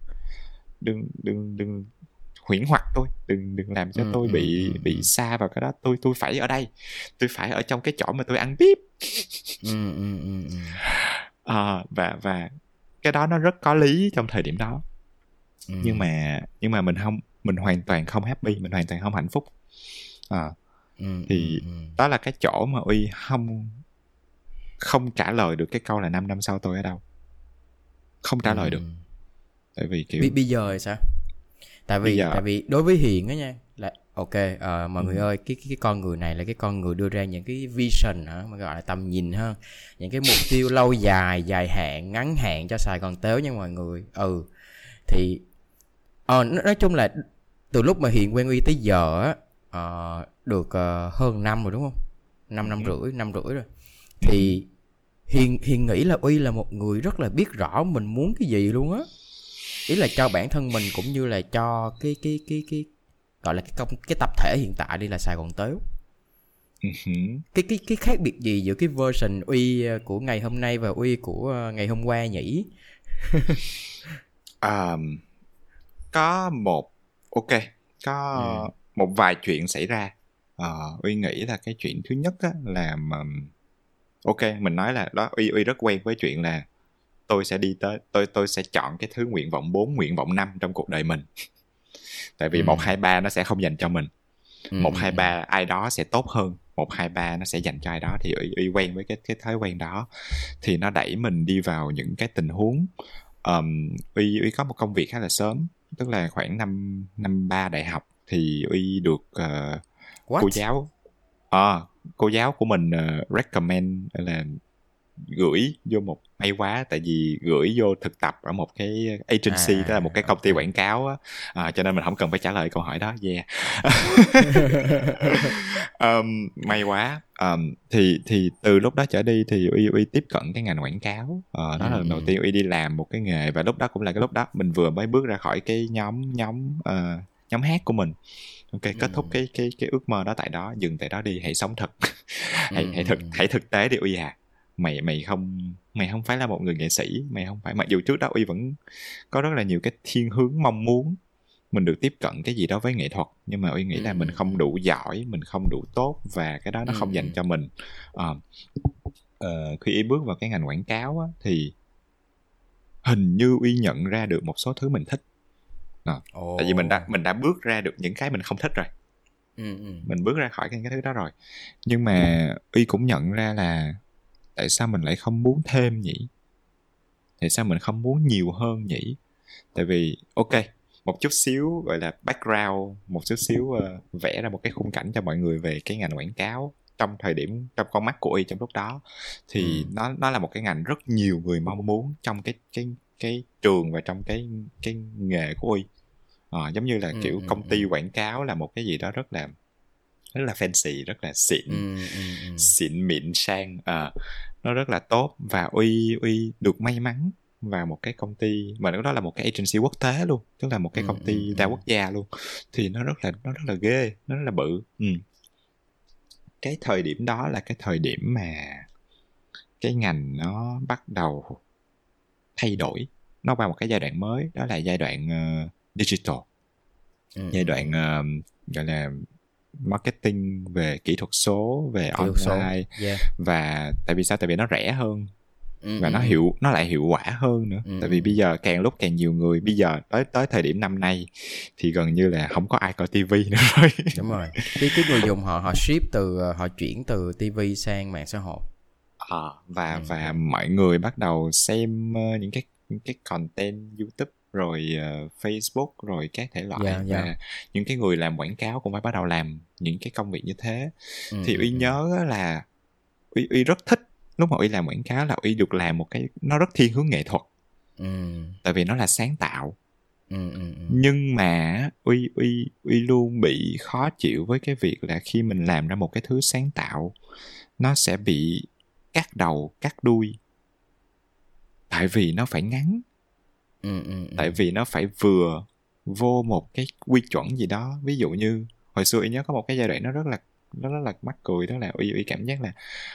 đừng đừng đừng huyễn hoặc tôi. Đừng đừng làm cho Ừ, tôi ừ, bị ừ, bị xa vào cái đó. Tôi tôi phải ở đây. Tôi phải ở trong cái chỗ mà tôi ăn bếp. Ừ, ừ, ừ, ừ. Ờ, và và cái đó nó rất có lý trong thời điểm đó. Ừ. nhưng mà nhưng mà mình không mình hoàn toàn không happy mình hoàn toàn không hạnh phúc Ờ, ừ, thì- ừ, ừ. đó là cái chỗ mà uy không không trả lời được cái câu là 5 năm sau tôi ở đâu. Không trả lời được. Ừ. tại vì kiểu Bi- bây giờ thì sao? Tại vì giờ- tại vì đối với hiền á nha là ok ờ, mọi Ừ. người ơi cái, cái cái con người này là cái con người đưa ra những cái vision hả? Mà gọi là tầm nhìn hơn những cái mục tiêu lâu dài dài hạn ngắn hạn cho sài gòn tếu nha mọi người. Ừ. Thì ờ, nói, nói chung là từ lúc mà hiền quen uy tới giờ á ờ, được ờ, hơn năm rồi đúng không? Năm năm Ừ. rưỡi. năm rưỡi rồi. Thì hiền hiền nghĩ là uy là một người rất là biết rõ mình muốn cái gì luôn á. Ý là cho bản thân mình cũng như là cho cái cái cái cái gọi là cái công cái tập thể hiện tại đi là sài gòn tếu. Ừ cái cái cái khác biệt gì giữa cái version uy ờ, của ngày hôm nay và uy của ngày hôm qua nhỉ? [LAUGHS] À, có một ok có Ừ. một vài chuyện xảy ra. Ờ, uy nghĩ là cái chuyện thứ nhất á, là mà ok mình nói là đó uy uy rất quen với chuyện là tôi sẽ đi tới tôi tôi sẽ chọn cái thứ nguyện vọng 4, nguyện vọng 5 trong cuộc đời mình. [LAUGHS] Tại vì Ừ. một hai ba nó sẽ không dành cho mình. Ừ, một ừ, hai ừ. ba ai đó sẽ tốt hơn một hai ba nó sẽ dành cho ai đó. Thì uy, uy quen với cái cái thói quen đó. Thì nó đẩy mình đi vào những cái tình huống um, uy uy có một công việc khá là sớm tức là khoảng năm năm ba đại học thì uy được What? cô giáo à, cô giáo của mình ờ, recommend là gửi vô một may quá tại vì gửi vô thực tập ở một cái agency À, tức là một cái công ty quảng cáo á. À, cho nên mình không cần phải trả lời câu hỏi đó. Yeah. [LAUGHS] Um, may quá. Um, thì thì từ lúc đó trở đi thì uy uy tiếp cận cái ngành quảng cáo. Ờ, đó là lần đầu ừ. tiên uy đi làm một cái nghề và lúc đó cũng là cái lúc đó mình vừa mới bước ra khỏi cái nhóm nhóm ờ, nhóm hát của mình ok kết Ừ. thúc cái cái cái ước mơ đó tại đó dừng tại đó đi hãy sống thật [LAUGHS] hãy Ừ, hãy ừ, thực ừ. hãy thực tế đi uy à mày mày không mày không phải là một người nghệ sĩ mày không phải mặc dù trước đó uy vẫn có rất là nhiều cái thiên hướng mong muốn mình được tiếp cận cái gì đó với nghệ thuật nhưng mà uy nghĩ là Ừ, mình ừ, không đủ giỏi mình không đủ tốt và cái đó nó Ừ, không dành ừ. cho mình Ờ, ờ, khi uy bước vào cái ngành quảng cáo á, thì hình như uy nhận ra được một số thứ mình thích Ồ. tại vì mình đã mình đã bước ra được những cái mình không thích rồi. Ừ, ừ. mình bước ra khỏi cái, cái thứ đó rồi. Nhưng mà uy cũng nhận ra là tại sao mình lại không muốn thêm nhỉ? Tại sao mình không muốn nhiều hơn nhỉ? Tại vì ok một chút xíu gọi là background một chút xíu ờ, vẽ ra một cái khung cảnh cho mọi người về cái ngành quảng cáo trong thời điểm trong con mắt của y trong lúc đó. Thì Ừ. nó nó là một cái ngành rất nhiều người mong muốn trong cái cái cái trường và trong cái cái nghề của y Ờ, giống như là Ừ, kiểu ừ, công ty ừ. quảng cáo là một cái gì đó rất là rất là fancy rất là xịn Ừ, ừ, ừ. xịn mịn sang Ờ, nó rất là tốt và uy uy được may mắn vào một cái công ty mà lúc đó là một cái agency quốc tế luôn tức là một cái công ty đa quốc gia luôn thì nó rất là nó rất là ghê nó rất là bự ừ. cái thời điểm đó là cái thời điểm mà cái ngành nó bắt đầu thay đổi nó vào một cái giai đoạn mới đó là giai đoạn ờ, digital Ừ, giai đoạn ờ, gọi là marketing về kỹ thuật số về Kỹ thuật số. online Yeah. và tại vì sao tại vì nó rẻ hơn Ừ, và ừ, nó ừ. hiệu nó lại hiệu quả hơn nữa Ừ, tại vì ừ. bây giờ càng lúc càng nhiều người bây giờ tới tới thời điểm năm nay thì gần như là không có ai coi tivi [LAUGHS] nữa rồi đúng rồi cái cái người dùng họ họ ship từ ờ, họ chuyển từ TV sang mạng xã hội Ờ, và Ừ. và mọi người bắt đầu xem ờ, những cái những cái content YouTube rồi ờ, Facebook rồi các thể loại Dạ, dạ. và những cái người làm quảng cáo cũng phải bắt đầu làm những cái công việc như thế Ừ, thì ừ, uy ừ. nhớ là uy uy rất thích lúc mà uy làm quảng cáo là uy được làm một cái nó rất thiên hướng nghệ thuật ừ. tại vì nó là sáng tạo ừ, ừ, ừ. nhưng mà uy uy uy luôn bị khó chịu với cái việc là khi mình làm ra một cái thứ sáng tạo nó sẽ bị cắt đầu cắt đuôi tại vì nó phải ngắn ừ, ừ. Tại vì nó phải vừa vô một cái quy chuẩn gì đó. Ví dụ như hồi xưa y nhớ có một cái giai đoạn nó rất là nó rất là mắc cười đó là uy cảm giác là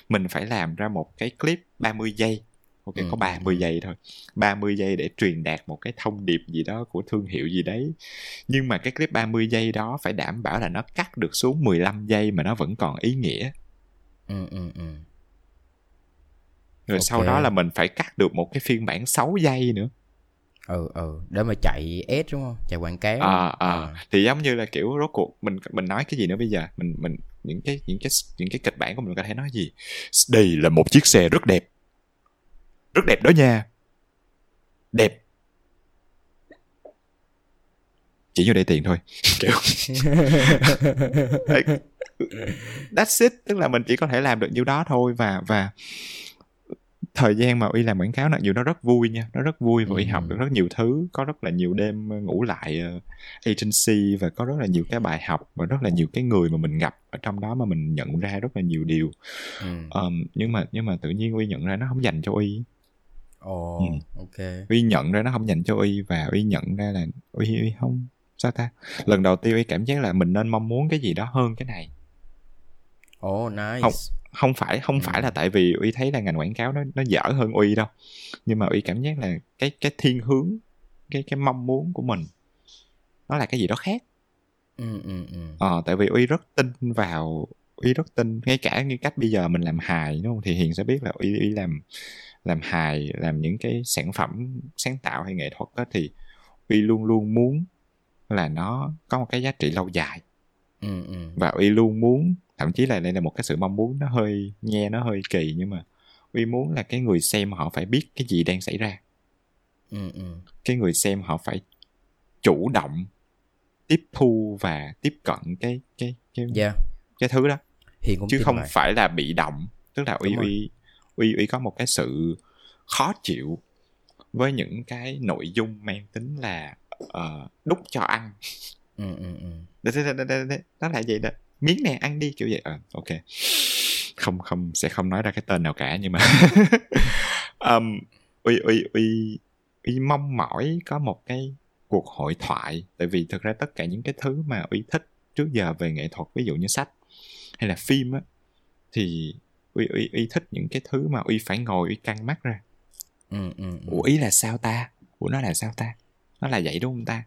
mình phải làm ra một cái clip 30 giây. Ok Ừ, có 30 giây thôi. 30 giây để truyền đạt một cái thông điệp gì đó của thương hiệu gì đấy. Nhưng mà cái clip 30 giây đó phải đảm bảo là nó cắt được xuống 15 giây mà nó vẫn còn ý nghĩa. Ừ, ừ, ừ. rồi Ok. sau đó là mình phải cắt được một cái phiên bản 6 giây nữa ừ ừ để mà chạy ad đúng không? Chạy quảng cáo. À, à. Ờ. thì giống như là kiểu rốt cuộc mình mình nói cái gì nữa bây giờ? Mình mình những cái những cái những cái kịch bản của mình có thể nói gì? Đây là một chiếc xe rất đẹp. Rất đẹp đó nha. Đẹp. Chỉ vô đây tiền thôi. [LAUGHS] Kiểu. [LAUGHS] That's it. Tức là mình chỉ có thể làm được nhiêu đó thôi và và thời gian mà uy làm quảng cáo là dù nó rất vui nha nó rất vui và uy Ừ. học được rất nhiều thứ có rất là nhiều đêm ngủ lại ờ, agency và có rất là nhiều cái bài học và rất là nhiều cái người mà mình gặp ở trong đó mà mình nhận ra rất là nhiều điều ừ. Ờm, nhưng mà nhưng mà tự nhiên uy nhận ra nó không dành cho uy ồ Ừ. ok uy nhận ra nó không dành cho uy và uy nhận ra là uy uy không sao ta lần đầu tiên uy cảm giác là mình nên mong muốn cái gì đó hơn cái này ồ nice Không. Không phải không Ừ. phải là tại vì uy thấy là ngành quảng cáo nó nó dở hơn uy đâu. Nhưng mà uy cảm giác là cái cái thiên hướng cái cái mong muốn của mình nó là cái gì đó khác. Ừ ừ ừ. Ờ tại vì uy rất tin vào uy rất tin ngay cả như cách bây giờ mình làm hài đúng không? Thì hiền sẽ biết là uy uy làm làm hài làm những cái sản phẩm sáng tạo hay nghệ thuật đó thì uy luôn luôn muốn là nó có một cái giá trị lâu dài. Ừ ừ. Và uy luôn muốn thậm chí là đây là một cái sự mong muốn nó hơi nghe nó hơi kỳ nhưng mà uy muốn là cái người xem họ phải biết cái gì đang xảy ra. Ừ ừ. Cái người xem họ phải chủ động tiếp thu và tiếp cận cái cái cái yeah cái thứ đó. Hiền cũng chứ không vậy. phải là bị động. Tức là uy uy uy uy có một cái sự khó chịu với những cái nội dung mang tính là ờ, đút cho ăn. Ừ ừ ừ. Đó, đó, đó, đó, đó, đó là gì đó miếng nè ăn đi kiểu vậy. Ờ ok. Không không sẽ không nói ra cái tên nào cả nhưng mà [LAUGHS] um, uy uy uy uy mong mỏi có một cái cuộc hội thoại. Tại vì thực ra tất cả những cái thứ mà uy thích trước giờ về nghệ thuật ví dụ như sách hay là phim á thì uy uy uy thích những cái thứ mà uy phải ngồi uy căng mắt ra. Ừ ừ ừ. ủa ý là sao ta? Ủa nó là sao ta? Nó là vậy đúng không ta?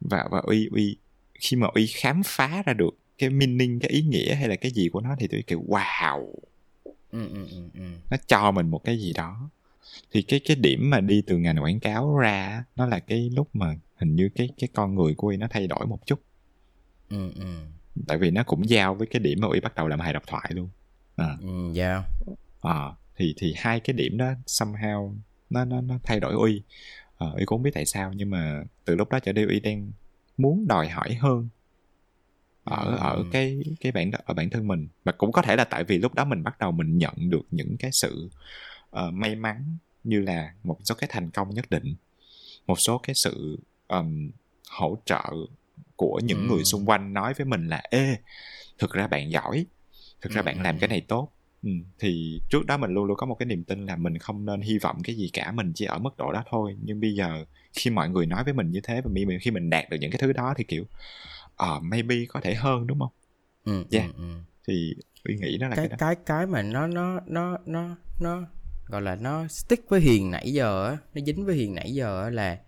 Và và uy uy khi mà uy khám phá ra được cái meaning cái ý nghĩa hay là cái gì của nó thì tôi kiểu wow! Ừ ừ ừ ừ. Nó cho mình một cái gì đó. Thì cái cái điểm mà đi từ ngành quảng cáo ra nó là cái lúc mà hình như cái cái con người của uy nó thay đổi một chút. Ừ ừ. Tại vì nó cũng giao với cái điểm mà uy bắt đầu làm hài độc thoại luôn. À, ừ yeah à, thì thì hai cái điểm đó somehow nó nó nó thay đổi uy. À, uy cũng không biết tại sao nhưng mà từ lúc đó trở đi uy đang muốn đòi hỏi hơn ở Ừ. ở cái cái bản ở bản thân mình và cũng có thể là tại vì lúc đó mình bắt đầu mình nhận được những cái sự ờ, may mắn như là một số cái thành công nhất định một số cái sự ờm, hỗ trợ của những Ừ. người xung quanh nói với mình là ê thực ra bạn giỏi thực ra Ừ, bạn làm cái này tốt ừ. thì trước đó mình luôn luôn có một cái niềm tin là mình không nên hy vọng cái gì cả mình chỉ ở mức độ đó thôi nhưng bây giờ khi mọi người nói với mình như thế và khi mình đạt được những cái thứ đó thì kiểu ờ maybe có thể hơn đúng không ừ Yeah. ừ, ừ. thì uy nghĩ đó là cái, cái cái cái mà nó nó nó nó nó gọi là nó stick với hiền nãy giờ á nó dính với hiền nãy giờ á là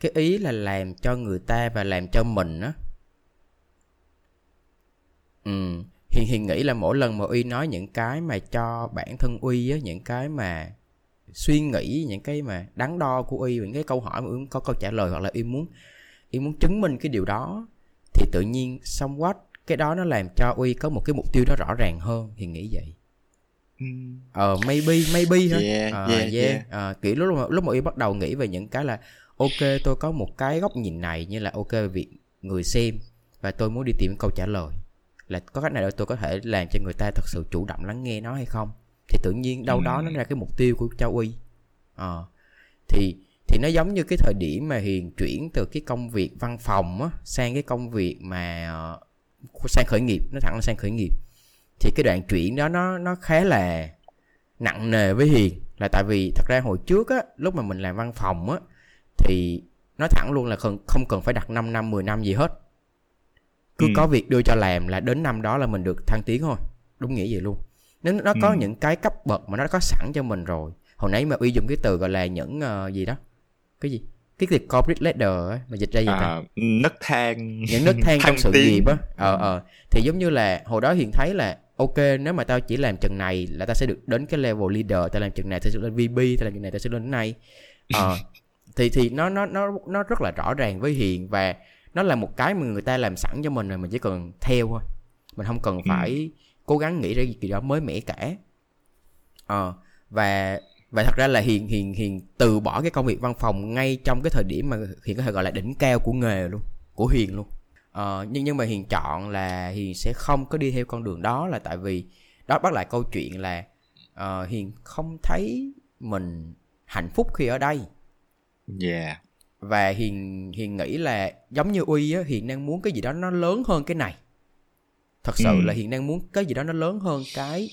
cái ý là làm cho người ta và làm cho mình á ừ hiền hiền nghĩ là mỗi lần mà uy nói những cái mà cho bản thân uy á những cái mà suy nghĩ những cái mà đắn đo của uy những cái câu hỏi mà uy có câu trả lời hoặc là uy muốn uy muốn chứng minh cái điều đó thì tự nhiên somewhat cái đó nó làm cho uy có một cái mục tiêu đó rõ ràng hơn thì nghĩ vậy. Ừm, ờ maybe maybe thôi. Yeah, Ờ, yeah, yeah. Ờ, kiểu lúc mà lúc mà uy bắt đầu nghĩ về những cái là ok tôi có một cái góc nhìn này như là ok về việc người xem và tôi muốn đi tìm câu trả lời. Là có cách nào để tôi có thể làm cho người ta thật sự chủ động lắng nghe nó hay không? Thì tự nhiên đâu đó nó Ừm. ra cái mục tiêu của cho uy. Ờ. Thì thì thì nó giống như cái thời điểm mà hiền chuyển từ cái công việc văn phòng á sang cái công việc mà uh, sang khởi nghiệp nó thẳng là sang khởi nghiệp. Thì cái đoạn chuyển đó nó nó khá là nặng nề với hiền. Là tại vì thật ra hồi trước á lúc mà mình làm văn phòng á thì nói thẳng luôn là không không cần phải đặt 5 năm 10 năm gì hết. Cứ ừ. có việc đưa cho làm là đến năm đó là mình được thăng tiến thôi. Đúng nghĩa vậy luôn. Nếu nó có ừ. những cái cấp bậc mà nó có sẵn cho mình rồi. Hồi nãy mà uy dùng cái từ gọi là những uh, gì đó cái gì? Cái việc corporate ladder mà dịch ra gì à, ta nấc thang. Những nấc thang trong sự nghiệp á. Ờ ờ. Thì giống như là hồi đó hiền thấy là ok nếu mà tao chỉ làm chừng này là tao sẽ được đến cái level leader tao làm chừng này tao sẽ lên VP tao làm chừng này tao sẽ lên đến này. Ờ. Thì thì nó nó nó nó rất là rõ ràng với hiền và nó là một cái mà người ta làm sẵn cho mình rồi mình chỉ cần theo thôi. Mình không cần ừ. phải ừ. cố gắng nghĩ ra gì đó mới mẻ cả. Ờ. Và và thật ra là hiền hiền hiền từ bỏ cái công việc văn phòng ngay trong cái thời điểm mà hiền có thể gọi là đỉnh cao của nghề luôn của hiền luôn. Ờ, nhưng nhưng mà hiền chọn là hiền sẽ không có đi theo con đường đó là tại vì đó bắt lại câu chuyện là uh, hiền không thấy mình hạnh phúc khi ở đây. Yeah. Và hiền hiền nghĩ là giống như uy á hiền đang muốn cái gì đó nó lớn hơn cái này. Thật sự ừ. là hiền đang muốn cái gì đó nó lớn hơn cái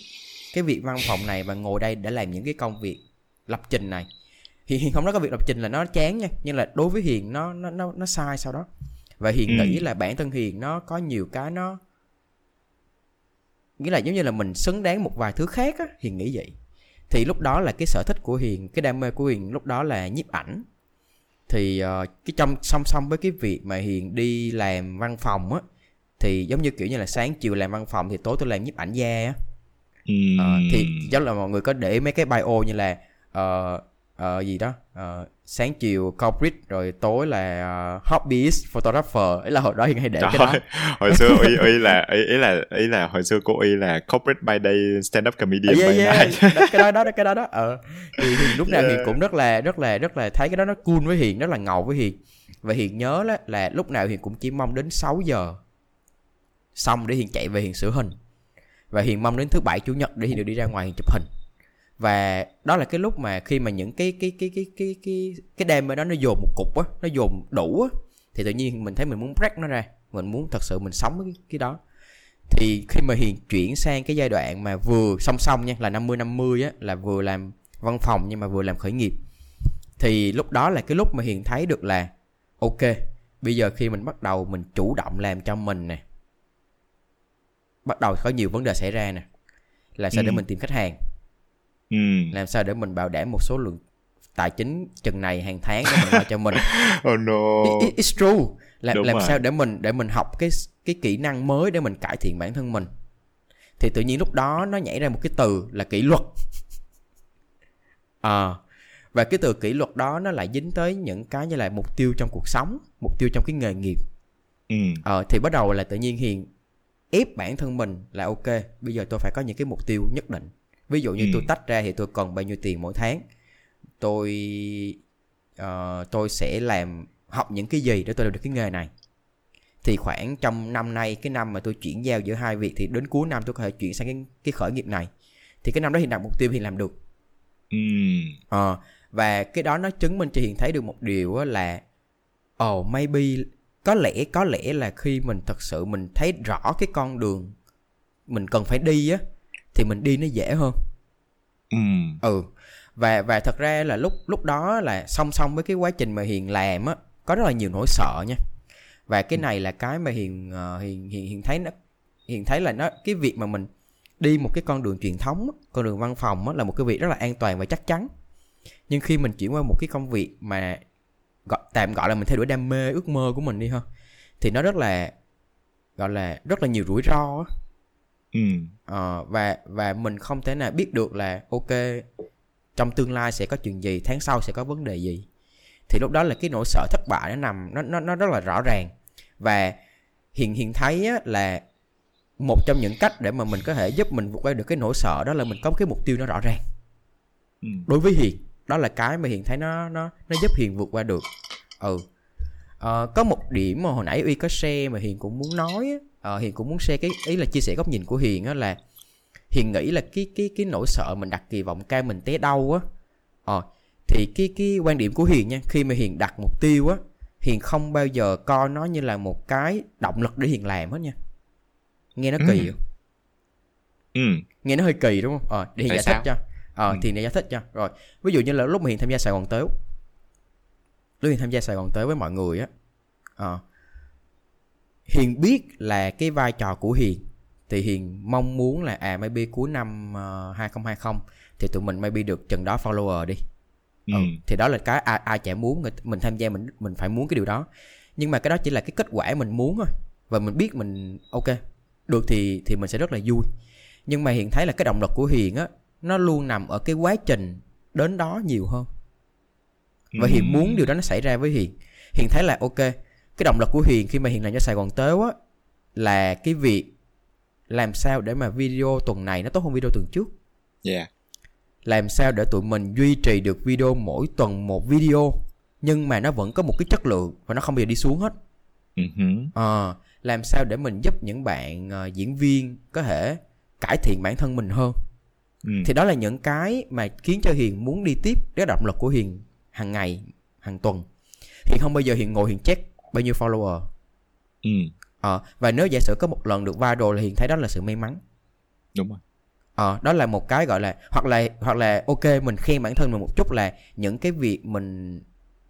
cái việc văn phòng này và ngồi đây để làm những cái công việc lập trình này. Thì hiền không nói cái việc lập trình là nó chán nha nhưng là đối với hiền nó nó nó nó sai sau đó. Và hiền ừ. nghĩ là bản thân hiền nó có nhiều cái nó nghĩa là giống như là mình xứng đáng một vài thứ khác á hiền nghĩ vậy. Thì lúc đó là cái sở thích của hiền cái đam mê của hiền lúc đó là nhiếp ảnh. Thì uh, cái trong song song với cái việc mà hiền đi làm văn phòng á thì giống như kiểu như là sáng chiều làm văn phòng thì tối tôi làm nhiếp ảnh gia á. Ừ. uh, thì giống là mọi người có để mấy cái bio như là uh, uh, gì đó? Uh, sáng chiều corporate rồi tối là uh, hobbyist photographer. Ấy là hồi đó hiện hay để Trời cái đó. hồi xưa y y là ý, ý là ý là hồi xưa cô y là corporate by day stand up comedian yeah, by yeah. night. Đó, cái đó đó cái đó đó. Ờ thì, thì lúc nào yeah. hiền cũng rất là rất là rất là thấy cái đó nó cool với hiền rất là ngầu với hiền. Và hiền nhớ là, là lúc nào hiền cũng chỉ mong đến 6 giờ xong để hiền chạy về hiền sửa hình. Và hiền mong đến thứ bảy chủ nhật để hiền được đi ra ngoài hiền chụp hình và đó là cái lúc mà khi mà những cái cái cái cái cái cái cái đêm đó nó dồn một cục á nó dồn đủ á thì tự nhiên mình thấy mình muốn break nó ra mình muốn thật sự mình sống với cái, cái đó thì khi mà hiền chuyển sang cái giai đoạn mà vừa song song nha là 50 50 á là vừa làm văn phòng nhưng mà vừa làm khởi nghiệp thì lúc đó là cái lúc mà hiền thấy được là ok bây giờ khi mình bắt đầu mình chủ động làm cho mình nè bắt đầu có nhiều vấn đề xảy ra nè là sao ừ. để mình tìm khách hàng ừ. làm sao để mình bảo đảm một số lượng tài chính chừng này hàng tháng để mình lo cho mình? [LAUGHS] Oh no. It, it's true. Làm Đúng làm rồi. sao để mình để mình học cái cái kỹ năng mới để mình cải thiện bản thân mình? Thì tự nhiên lúc đó nó nhảy ra một cái từ là kỷ luật. À, và cái từ kỷ luật đó nó lại dính tới những cái như là mục tiêu trong cuộc sống mục tiêu trong cái nghề nghiệp. Ừ. à, thì bắt đầu là tự nhiên hiền ép bản thân mình là ok bây giờ tôi phải có những cái mục tiêu nhất định ví dụ như ừ. tôi tách ra thì tôi cần bao nhiêu tiền mỗi tháng tôi uh, tôi sẽ làm học những cái gì để tôi làm được cái nghề này thì khoảng trong năm nay cái năm mà tôi chuyển giao giữa hai việc thì đến cuối năm tôi có thể chuyển sang cái cái khởi nghiệp này thì cái năm đó thì đặt mục tiêu thì làm được ừ. ờ, và cái đó nó chứng minh cho hiền thấy được một điều là oh maybe có lẽ có lẽ là khi mình thật sự mình thấy rõ cái con đường mình cần phải đi á thì mình đi nó dễ hơn. Ừ. Ừ. Và và thật ra là lúc lúc đó là song song với cái quá trình mà hiền làm á có rất là nhiều nỗi sợ nha. Và cái này là cái mà hiền uh, hiền hiền hiền thấy nó hiền thấy là nó cái việc mà mình đi một cái con đường truyền thống con đường văn phòng á, là một cái việc rất là an toàn và chắc chắn. Nhưng khi mình chuyển qua một cái công việc mà gọi tạm gọi là mình theo đuổi đam mê ước mơ của mình đi ha thì nó rất là gọi là rất là nhiều rủi ro á ừ. ờ, và và mình không thể nào biết được là ok trong tương lai sẽ có chuyện gì tháng sau sẽ có vấn đề gì. Thì lúc đó là cái nỗi sợ thất bại nó nằm nó nó nó rất là rõ ràng. Và hiện hiện thấy á, là một trong những cách để mà mình có thể giúp mình vượt qua được cái nỗi sợ đó là mình có cái mục tiêu nó rõ ràng. Ừ. đối với hiền đó là cái mà hiền thấy nó nó nó giúp hiền vượt qua được. Ừ. À, có một điểm mà hồi nãy uy có share mà hiền cũng muốn nói á, à, hiền cũng muốn share cái ý là chia sẻ góc nhìn của hiền á là hiền nghĩ là cái cái cái nỗi sợ mình đặt kỳ vọng cao mình té đau á. Ờ thì cái cái quan điểm của hiền nha khi mà hiền đặt mục tiêu á hiền không bao giờ coi nó như là một cái động lực để hiền làm hết nha. Nghe nó kỳ Ừ. không? Ừ. Nghe nó hơi kỳ đúng không? Ờ để hiền Tại giải sao? thích cho. Ờ Ừ. thì để giải thích cho. Rồi ví dụ như là lúc mà hiền tham gia sài gòn tếu lúc hiền tham gia sài gòn tếu với mọi người á ờ hiền biết là cái vai trò của hiền thì hiền mong muốn là à maybe cuối năm uh, 2020 thì tụi mình maybe được chừng đó follower đi. Ừ. Ừ. thì đó là cái ai, ai chả muốn người- mình tham gia mình mình phải muốn cái điều đó. Nhưng mà cái đó chỉ là cái kết quả mình muốn thôi và mình biết mình ok được thì thì mình sẽ rất là vui. Nhưng mà hiện thấy là cái động lực của hiền á nó luôn nằm ở cái quá trình đến đó nhiều hơn. Và Ừ. hiền muốn điều đó nó xảy ra với hiền. Hiền thấy là ok cái động lực của hiền khi mà hiền làm cho sài gòn tếu á là cái việc làm sao để mà video tuần này nó tốt hơn video tuần trước. Yeah. Làm sao để tụi mình duy trì được video mỗi tuần một video nhưng mà nó vẫn có một cái chất lượng và nó không bao giờ đi xuống hết. Hứ. Ờ, làm sao để mình giúp những bạn ờ, diễn viên có thể cải thiện bản thân mình hơn. Ừ thì đó là những cái mà khiến cho hiền muốn đi tiếp. Cái động lực của hiền hàng ngày hàng tuần. Hiền không bao giờ hiền ngồi hiền check bao nhiêu follower? Ừ. Ờ, và nếu giả sử có một lần được viral là hiền thấy đó là sự may mắn. Đúng rồi. Ờ, đó là một cái gọi là hoặc là hoặc là ok mình khen bản thân mình một chút là những cái việc mình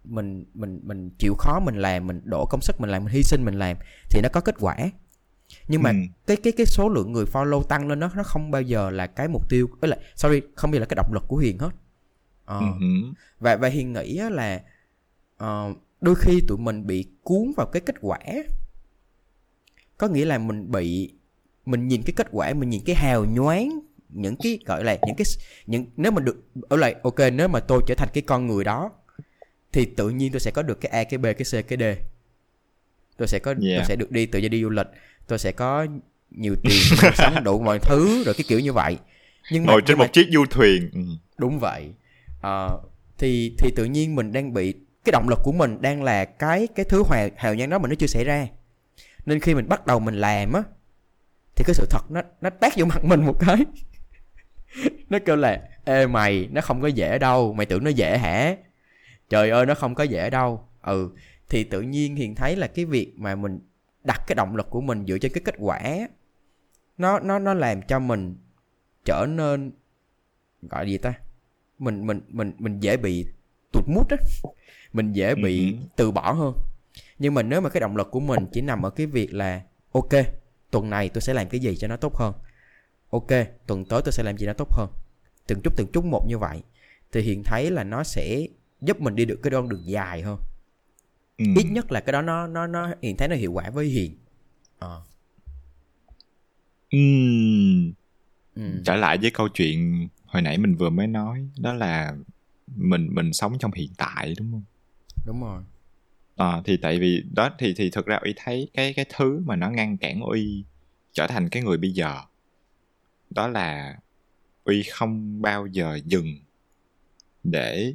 mình mình mình chịu khó mình làm mình đổ công sức mình làm mình hy sinh mình làm thì nó có kết quả. Nhưng mà Ừ. cái cái cái số lượng người follow tăng lên đó nó không bao giờ là cái mục tiêu ấy là sorry không bao giờ là cái động lực của hiền hết. Ờ, hứ. và và hiền nghĩ là ờ, đôi khi tụi mình bị cuốn vào cái kết quả. Có nghĩa là mình bị mình nhìn cái kết quả mình nhìn cái hào nhoáng những cái gọi là những cái những nếu mà được ở lại ok nếu mà tôi trở thành cái con người đó thì tự nhiên tôi sẽ có được cái a cái b cái c cái d. Tôi sẽ có tôi Yeah. sẽ được đi tự do đi du lịch tôi sẽ có nhiều tiền sống đủ mọi thứ rồi cái kiểu như vậy. Nhưng mà, ngồi nhưng trên mà một chiếc du thuyền. Ừ. đúng vậy. Ờ, thì thì tự nhiên mình đang bị cái động lực của mình đang là cái cái thứ hào hào nhoáng đó mà nó chưa xảy ra. Nên khi mình bắt đầu mình làm á, thì cái sự thật nó nó tác vô mặt mình một cái. [LAUGHS] Nó kêu là, ê mày, nó không có dễ đâu, mày tưởng nó dễ hả? Trời ơi, nó không có dễ đâu. Ừ thì tự nhiên hiền thấy là cái việc mà mình đặt cái động lực của mình dựa trên cái kết quả nó nó nó làm cho mình trở nên, gọi gì ta? Mình mình mình mình dễ bị tụt mút á mình dễ bị Ừ. từ bỏ hơn nhưng mà nếu mà cái động lực của mình chỉ nằm ở cái việc là ok tuần này tôi sẽ làm cái gì cho nó tốt hơn ok tuần tới tôi sẽ làm gì nó tốt hơn từng chút từng chút một như vậy thì hiện thấy là nó sẽ giúp mình đi được cái con đường dài hơn Ừ. ít nhất là cái đó nó nó nó hiện thấy nó hiệu quả với hiền ờ Ừ. ừ. trở lại với câu chuyện hồi nãy mình vừa mới nói đó là mình mình sống trong hiện tại đúng không đúng rồi. À, thì tại vì đó thì thì thực ra uy thấy cái cái thứ mà nó ngăn cản uy trở thành cái người bây giờ đó là uy không bao giờ dừng để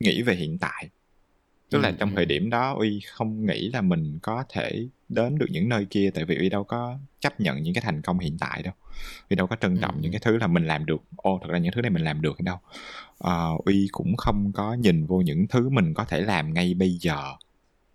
nghĩ về hiện tại. Tức là Ừ, trong ừ. thời điểm đó uy không nghĩ là mình có thể đến được những nơi kia tại vì uy đâu có chấp nhận những cái thành công hiện tại đâu. Uy đâu có trân trọng Ừ. những cái thứ là mình làm được. Ô thật ra những thứ này mình làm được hay đâu Ờ, uy cũng không có nhìn vô những thứ mình có thể làm ngay bây giờ.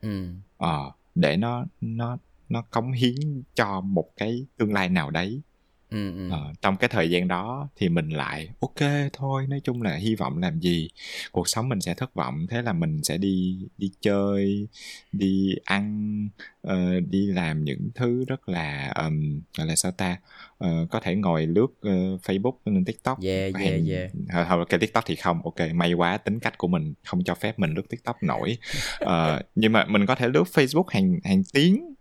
Ừ. Ờ, để nó nó nó cống hiến cho một cái tương lai nào đấy ừ ừ Ờ, trong cái thời gian đó thì mình lại ok thôi nói chung là hy vọng làm gì cuộc sống mình sẽ thất vọng thế là mình sẽ đi đi chơi đi ăn ờ, đi làm những thứ rất là ừm, gọi là sao ta Ờ, có thể ngồi lướt ờ, Facebook lên TikTok Yeah, hay- yeah, yeah. Thôi, thôi cái TikTok thì không ok may quá tính cách của mình không cho phép mình lướt TikTok nổi Ờ, nhưng mà mình có thể lướt Facebook hàng hàng tiếng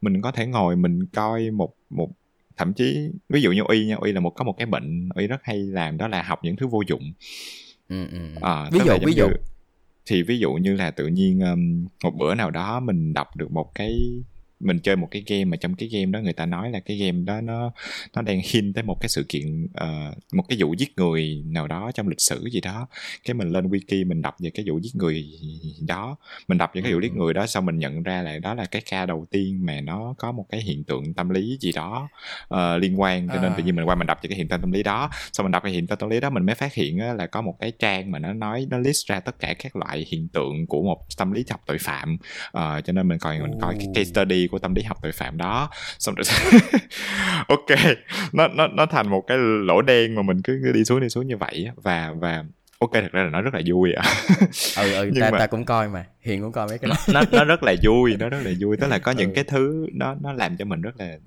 mình có thể ngồi mình coi một một thậm chí ví dụ như uy nha uy là một có một cái bệnh uy rất hay làm đó là học những thứ vô dụng. Ừ ừ. Ờ, ví dụ ví dụ. như- thì ví dụ như là tự nhiên um, một bữa nào đó mình đọc được một cái mình chơi một cái game mà trong cái game đó người ta nói là cái game đó nó nó đang hint tới một cái sự kiện uh, một cái vụ giết người nào đó trong lịch sử gì đó. Cái mình lên wiki mình đọc về cái vụ giết người đó. Mình đọc về cái vụ giết ừ. người đó xong mình nhận ra là đó là cái ca đầu tiên mà nó có một cái hiện tượng tâm lý gì đó uh, liên quan. Cho nên à. tự nhiên mình qua mình đọc về cái hiện tượng tâm lý đó. Xong mình đọc cái hiện tượng tâm lý đó mình mới phát hiện là có một cái trang mà nó nói nó list ra tất cả các loại hiện tượng của một tâm lý học tội phạm. Uh, cho nên mình coi mình coi cái case study của tâm lý học tội phạm đó. Xong rồi [LAUGHS] ok nó nó nó thành một cái lỗ đen mà mình cứ, cứ đi xuống đi xuống như vậy và và ok thật ra là nó rất là vui ạ. Ừ ừ [LAUGHS] Nhưng ta, mà... ta cũng coi mà hiền cũng coi mấy cái đó. Nó nó rất là vui nó rất là vui. Tức là có những ừ. cái thứ nó nó làm cho mình rất là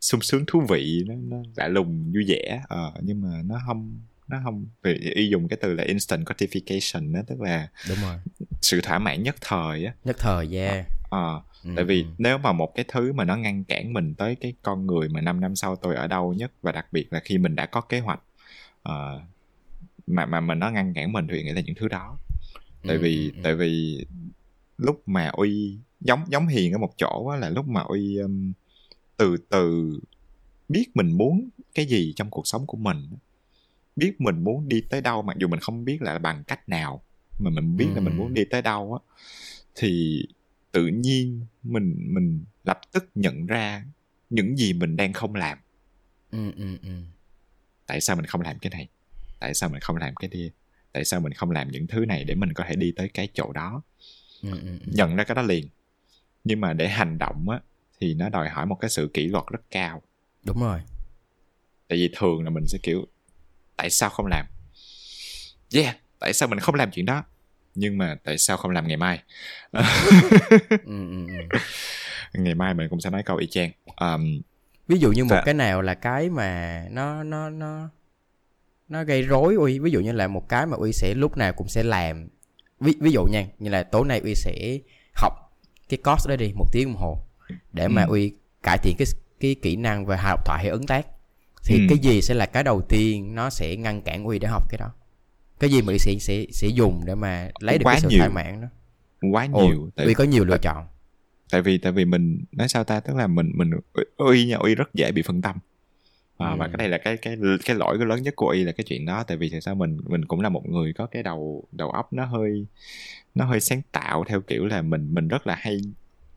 sung sướng thú vị nó nó lạ lùng vui vẻ. Ờ nhưng mà nó không nó không vì y dùng cái từ là instant gratification đó tức là đúng rồi. sự thỏa mãn nhất thời á. Nhất thời yeah ờ à, ừ. tại vì nếu mà một cái thứ mà nó ngăn cản mình tới cái con người mà 5 năm sau tôi ở đâu nhất và đặc biệt là khi mình đã có kế hoạch uh, mà mà mình nó ngăn cản mình thì nghĩa là những thứ đó tại ừ. vì ừ. tại vì lúc mà uy giống giống hiền ở một chỗ á, là lúc mà uy um, từ từ biết mình muốn cái gì trong cuộc sống của mình biết mình muốn đi tới đâu mặc dù mình không biết là bằng cách nào mà mình biết ừ. là mình muốn đi tới đâu á thì tự nhiên mình mình lập tức nhận ra những gì mình đang không làm. Ừ, ừ, ừ. tại sao mình không làm cái này? Tại sao mình không làm cái kia? Tại sao mình không làm những thứ này để mình có thể đi tới cái chỗ đó? Ừ, ừ, ừ. nhận ra cái đó liền. Nhưng mà để hành động á thì nó đòi hỏi một cái sự kỷ luật rất cao. Đúng rồi. Tại vì thường là mình sẽ kiểu tại sao không làm? Yeah tại sao mình không làm chuyện đó nhưng mà tại sao không làm ngày mai [LAUGHS] ừ, ừ, ừ. [LAUGHS] ngày mai mình cũng sẽ nói câu y chang um, ví dụ như một và... cái nào là cái mà nó nó nó nó gây rối uy ví dụ như là một cái mà uy sẽ lúc nào cũng sẽ làm ví ví dụ nha như là tối nay uy sẽ học cái course đó đi một tiếng đồng hồ để mà ừ. uy cải thiện cái cái kỹ năng về học thoại hay ứng tác thì ừ. cái gì sẽ là cái đầu tiên nó sẽ ngăn cản uy để học cái đó cái gì mà uy sẽ sẽ dùng để mà lấy được quá cái sự nhiều. thỏa mãn đó quá nhiều Ồ, tại uy có nhiều lựa chọn tại vì tại vì mình nói sao ta tức là mình mình uy nha uy rất dễ bị phân tâm à, ừ. và cái này là cái cái cái lỗi cái lớn nhất của y là cái chuyện đó tại vì tại sao mình mình cũng là một người có cái đầu đầu óc nó hơi nó hơi sáng tạo theo kiểu là mình mình rất là hay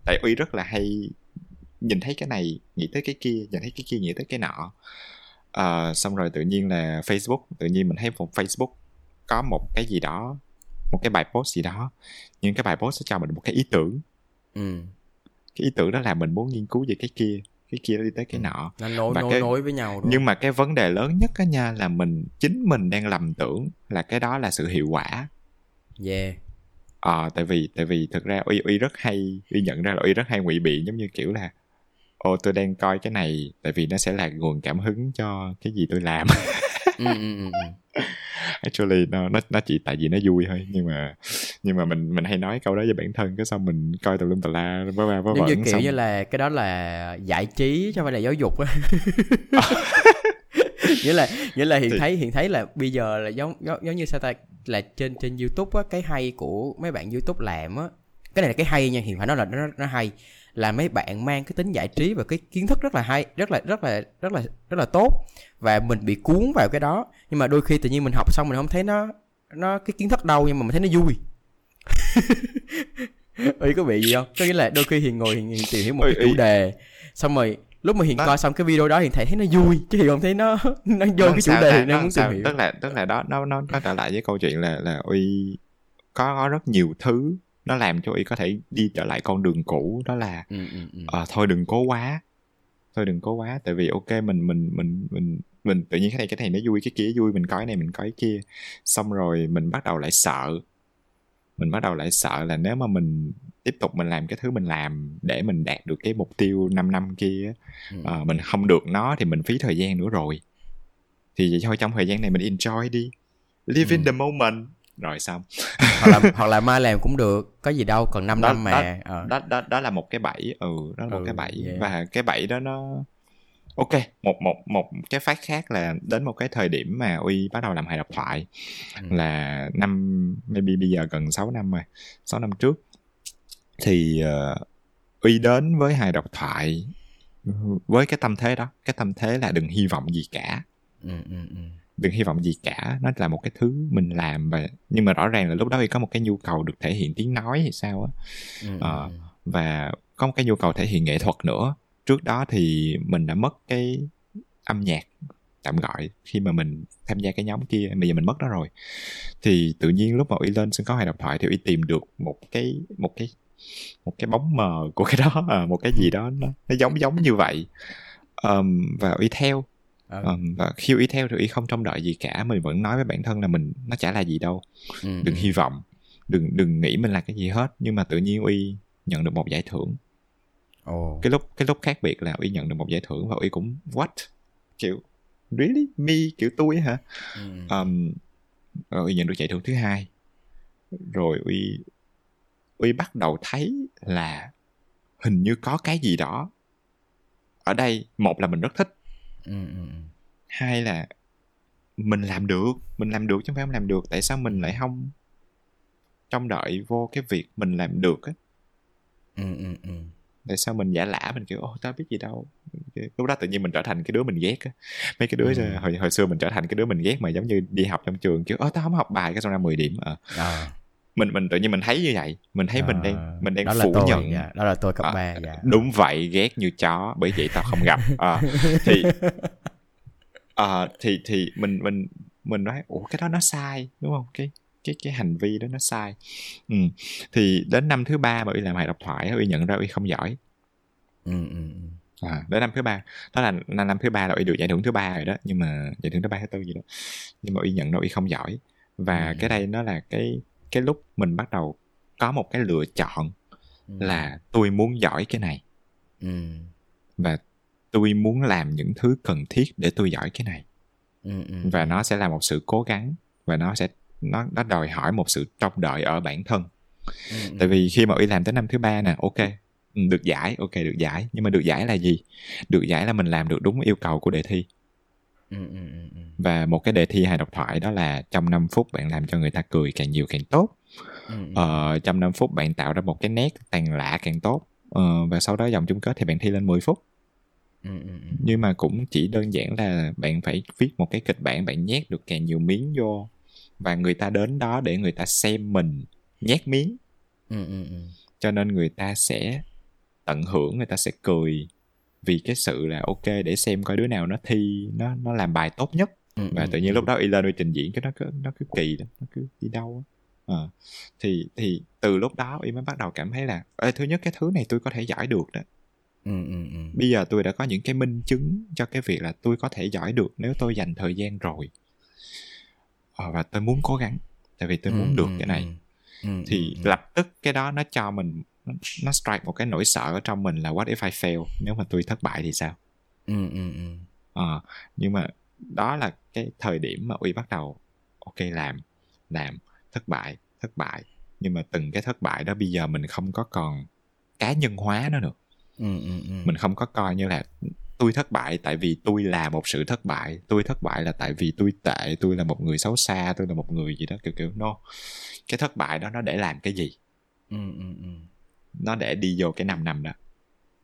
tại uy rất là hay nhìn thấy cái này nghĩ tới cái kia nhìn thấy cái kia nghĩ tới cái nọ à, xong rồi tự nhiên là facebook tự nhiên mình thấy một facebook có một cái gì đó một cái bài post gì đó nhưng cái bài post sẽ cho mình một cái ý tưởng ừ. cái ý tưởng đó là mình muốn nghiên cứu về cái kia cái kia đi tới cái ừ. nọ nó nối nối, cái, nối với nhau đúng nhưng mà cái vấn đề lớn nhất á nha là mình chính mình đang lầm tưởng là cái đó là sự hiệu quả yeah ờ à, tại vì tại vì thực ra uy uy rất hay uy nhận ra là uy rất hay ngụy biện giống như kiểu là ồ tôi đang coi cái này tại vì nó sẽ là nguồn cảm hứng cho cái gì tôi làm ừ, ừ, ừ, ừ. [LAUGHS] actually nó nó nó chỉ tại vì nó vui thôi. Nhưng mà nhưng mà mình mình hay nói câu đó với bản thân cái xong mình coi tùm lum tà la vớ va vớ vẩn như kiểu xong... như là cái đó là giải trí chứ không phải là giáo dục á. [LAUGHS] Nghĩa là nghĩa là hiện thì... thấy hiện thấy là bây giờ là giống giống, giống như sao ta là trên trên youtube á cái hay của mấy bạn youtube làm á. Cái này là cái hay nha hiện phải nói là nó nó hay là mấy bạn mang cái tính giải trí và cái kiến thức rất là hay rất là rất là rất là rất là tốt. Và mình bị cuốn vào cái đó. Nhưng mà đôi khi tự nhiên mình học xong mình không thấy nó nó cái kiến thức đâu nhưng mà mình thấy nó vui. [LAUGHS] Ý có bị gì không? Có nghĩa là đôi khi hiền ngồi hiền, hiền tìm hiểu một cái chủ đề xong rồi lúc mà hiền đó. coi xong cái video đó hiền thấy thấy nó vui chứ hiền không thấy nó [LAUGHS] nó vô cái chủ đề nó muốn tìm hiểu. tức là tức là đó nó nó nó trở lại với câu chuyện là là uy có, có rất nhiều thứ nó làm cho y có thể đi trở lại con đường cũ đó là ừ, ừ, ừ. Uh, thôi đừng cố quá thôi đừng cố quá tại vì ok mình mình mình mình mình tự nhiên cái này cái này nó vui cái kia vui mình coi cái này mình coi cái kia xong rồi mình bắt đầu lại sợ mình bắt đầu lại sợ là nếu mà mình tiếp tục mình làm cái thứ mình làm để mình đạt được cái mục tiêu 5 năm kia ừ. uh, mình không được nó thì mình phí thời gian nữa rồi thì vậy thôi trong thời gian này mình enjoy đi live ừ. in the moment rồi xong hoặc là hoặc là mai làm cũng được có gì đâu còn 5 đó, năm mà đó, ờ. đó đó đó là một cái bẫy ừ đó là ừ, một cái bẫy yeah. và cái bẫy đó nó ok một một một cái phát khác là đến một cái thời điểm mà uy bắt đầu làm hài độc thoại ừ. là năm maybe bây giờ gần 6 năm rồi 6 năm trước thì uh, uy đến với hài độc thoại với cái tâm thế đó cái tâm thế là đừng hy vọng gì cả ừ, ừ, ừ. Đừng hy vọng gì cả. Nó là một cái thứ mình làm và nhưng mà rõ ràng là lúc đó uy có một cái nhu cầu được thể hiện tiếng nói hay sao á. Ừ, Ờ. và có một cái nhu cầu thể hiện nghệ thuật nữa. Trước đó thì mình đã mất cái âm nhạc tạm gọi khi mà mình tham gia cái nhóm kia. Bây giờ mình mất nó rồi. Thì tự nhiên lúc mà uy lên sân khấu hài độc thoại thì uy tìm được một cái một cái một cái bóng mờ của cái đó. À, [LAUGHS] một cái gì đó nó, nó giống giống như vậy. Ờm, và uy theo ừ. Và khi uy theo thì uy không trông đợi gì cả mình vẫn nói với bản thân là mình nó chả là gì đâu Ừ, đừng ừ. hy vọng đừng đừng nghĩ mình là cái gì hết nhưng mà tự nhiên uy nhận được một giải thưởng Ồ. cái lúc cái lúc khác biệt là uy nhận được một giải thưởng và uy cũng what kiểu really me kiểu tôi hả Ừ. um, uy nhận được giải thưởng thứ hai rồi uy uy bắt đầu thấy là hình như có cái gì đó ở đây một là mình rất thích Ừ, ừ, ừ. hai là mình làm được mình làm được chứ không phải không làm được tại sao mình lại không trông đợi vô cái việc mình làm được á Ừ, ừ, ừ. tại sao mình giả lả mình kiểu ô tao biết gì đâu lúc đó tự nhiên mình trở thành cái đứa mình ghét á mấy cái đứa Ừ. hồi hồi xưa mình trở thành cái đứa mình ghét mà giống như đi học trong trường kiểu ơ tao không học bài cái xong ra 10 điểm ờ Ờ. mình mình tự nhiên mình thấy như vậy mình thấy mình Ờ, đang mình đang phủ tôi, nhận dạ. đó là tôi cấp Ờ, 3 dạ. đúng vậy ghét như chó bởi vậy tao không gặp Ờ, thì [LAUGHS] ờ, thì thì mình mình mình nói ủa cái đó nó sai đúng không cái cái cái hành vi đó nó sai ừ. thì đến năm thứ ba mà uy làm hài độc thoại uy nhận ra uy không giỏi Ừ, ừ, ừ. à, đến năm thứ ba đó là năm, năm thứ ba là uy được giải thưởng thứ ba rồi đó nhưng mà giải thưởng thứ ba thứ tư gì đó nhưng mà uy nhận ra uy không giỏi và Ừ. cái đây nó là cái cái lúc mình bắt đầu có một cái lựa chọn Ừ. là tôi muốn giỏi cái này. Ừ. và tôi muốn làm những thứ cần thiết để tôi giỏi cái này. Ừ, ừ. và nó sẽ là một sự cố gắng và nó sẽ nó nó đòi hỏi một sự trông đợi ở bản thân. Ừ, tại vì khi mà uy làm tới năm thứ ba nè ok được giải ok được giải. Nhưng mà được giải là gì? Được giải là mình làm được đúng yêu cầu của đề thi Ừ, ừ, ừ, và một cái đề thi hài độc thoại đó là trong 5 phút bạn làm cho người ta cười càng nhiều càng tốt. Ừ, ờ, trong 5 phút bạn tạo ra một cái nét tàn lạ càng tốt. Ờ, và sau đó dòng chung kết thì bạn thi lên 10 phút. Ừ. nhưng mà cũng chỉ đơn giản là bạn phải viết một cái kịch bản bạn nhét được càng nhiều miếng vô. Và người ta đến đó để người ta xem mình nhét miếng. Ừ, ừ, ừ. cho nên người ta sẽ tận hưởng người ta sẽ cười vì cái sự là ok để xem coi đứa nào nó thi nó nó làm bài tốt nhất Ừ, và ừ, tự nhiên ừ. lúc đó lên y trình diễn cái nó cứ nó cứ kỳ lắm nó cứ đi đâu á Ờ. thì thì từ lúc đó y mới bắt đầu cảm thấy là Ê, thứ nhất cái thứ này tôi có thể giỏi được đó Ừ, ừ, ừ. bây giờ tôi đã có những cái minh chứng cho cái việc là tôi có thể giỏi được nếu tôi dành thời gian rồi ờ, và tôi muốn cố gắng tại vì tôi muốn Ừ, được ừ, cái này ừ. Ừ, thì ừ, lập tức cái đó nó cho mình nó, strike một cái nỗi sợ ở trong mình là what if I fail? Nếu mà tôi thất bại thì sao? Ừ, ừ, ừ. Ờ, nhưng mà đó là cái thời điểm mà uy bắt đầu ok làm làm thất bại thất bại. Nhưng mà từng cái thất bại đó bây giờ mình không có còn cá nhân hóa nó nữa. Ừ, ừ, ừ. mình không có coi như là tôi thất bại tại vì tôi là một sự thất bại. Tôi thất bại là tại vì tôi tệ tôi là một người xấu xa tôi là một người gì đó kiểu kiểu no. Cái thất bại đó nó để làm cái gì? Ừ, ừ, ừ. Nó để đi vô cái năm năm đó.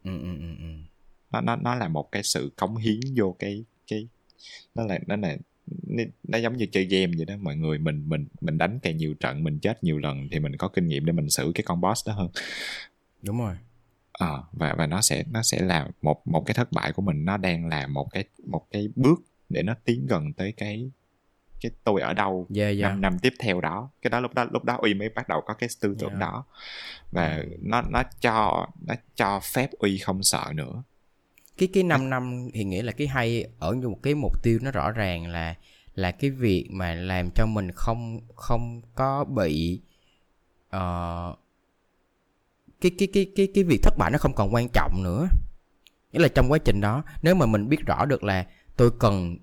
Ừ, ừ, ừ, ừ. nó nó nó là một cái sự cống hiến vô cái cái nó là nó là nó, giống như chơi game vậy đó. Mọi người mình mình mình đánh càng nhiều trận mình chết nhiều lần thì mình có kinh nghiệm để mình xử cái con boss đó hơn. Đúng rồi. Ờ, và và nó sẽ nó sẽ là một một cái thất bại của mình. Nó đang là một cái một cái bước để nó tiến gần tới cái cái tôi ở đâu yeah, yeah. năm năm tiếp theo đó cái đó lúc đó lúc đó uy mới bắt đầu có cái tư tưởng Yeah. đó và nó nó cho nó cho phép uy không sợ nữa cái cái 5 năm thì nghĩa là cái hay ở như một cái mục tiêu nó rõ ràng là là cái việc mà làm cho mình không không có bị ờ, cái cái cái cái cái việc thất bại nó không còn quan trọng nữa nghĩa là trong quá trình đó nếu mà mình biết rõ được là tôi cần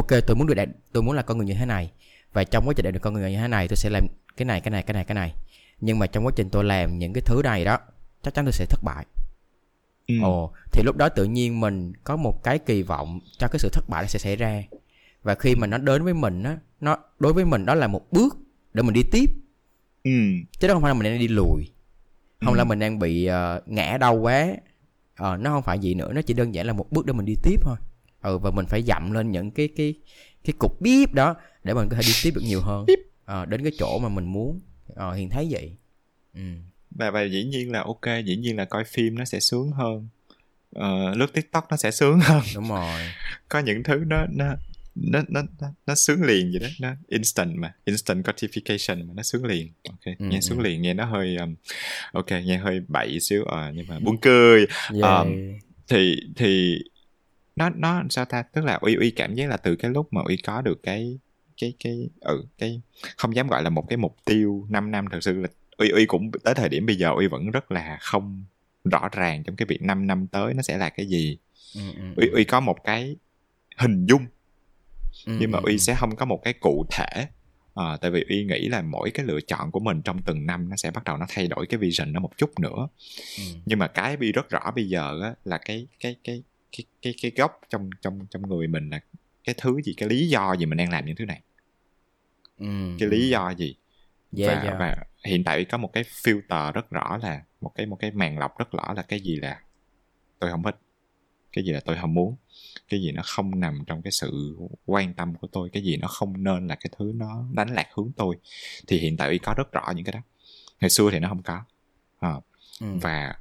ok tôi muốn được đạt tôi muốn là con người như thế này và trong quá trình đạt được con người như thế này tôi sẽ làm cái này cái này cái này cái này nhưng mà trong quá trình tôi làm những cái thứ này đó chắc chắn tôi sẽ thất bại Ừ. Ồ, thì lúc đó tự nhiên mình có một cái kỳ vọng cho cái sự thất bại sẽ xảy ra. Và khi mà nó đến với mình á, nó đối với mình đó là một bước để mình đi tiếp, ừ chứ đó không phải là mình đang đi lùi. không Ừ. là mình đang bị ờ, ngã đau quá ờ, nó không phải gì nữa nó chỉ đơn giản là một bước để mình đi tiếp thôi ừ và mình phải dặm lên những cái cái cái cục bíp đó để mình có thể đi tiếp được nhiều hơn. Ờ, đến cái chỗ mà mình muốn. Ờ, hiền thấy vậy. Ừ. và và dĩ nhiên là ok dĩ nhiên là coi phim nó sẽ sướng hơn. Ờ, lướt tiktok nó sẽ sướng hơn. Đúng rồi. [LAUGHS] Có những thứ nó nó nó nó nó, nó sướng liền vậy đó. Nó instant mà instant gratification mà nó sướng liền. Ok Ừ, nghe ừ. sướng liền nghe nó hơi um, ok nghe hơi bậy xíu ờ nhưng mà buồn [LAUGHS] cười. Yeah. Ờ, thì thì nó nó sao ta? Tức là uy uy cảm giác là từ cái lúc mà uy có được cái cái cái ừ cái không dám gọi là một cái mục tiêu 5 năm thật sự là uy uy cũng tới thời điểm bây giờ uy vẫn rất là không rõ ràng trong cái việc 5 năm tới nó sẽ là cái gì. Ừ, ừ, uy uy có một cái hình dung ừ, nhưng mà ừ, uy ừ. sẽ không có một cái cụ thể. À, tại vì uy nghĩ là mỗi cái lựa chọn của mình trong từng năm nó sẽ bắt đầu nó thay đổi cái vision nó một chút nữa. Ừ. nhưng mà cái uy rất rõ bây giờ á, là cái cái cái cái cái cái gốc trong trong trong người mình là cái thứ gì cái lý do gì mình đang làm những thứ này? Ừ, cái lý do gì? Yeah, và yeah. và hiện tại có một cái filter rất rõ là một cái một cái màn lọc rất rõ là cái gì là tôi không thích cái gì là tôi không muốn cái gì nó không nằm trong cái sự quan tâm của tôi cái gì nó không nên là cái thứ nó đánh lạc hướng tôi. Thì hiện tại có rất rõ những cái đó. Ngày xưa thì nó không có. À, Ừ. và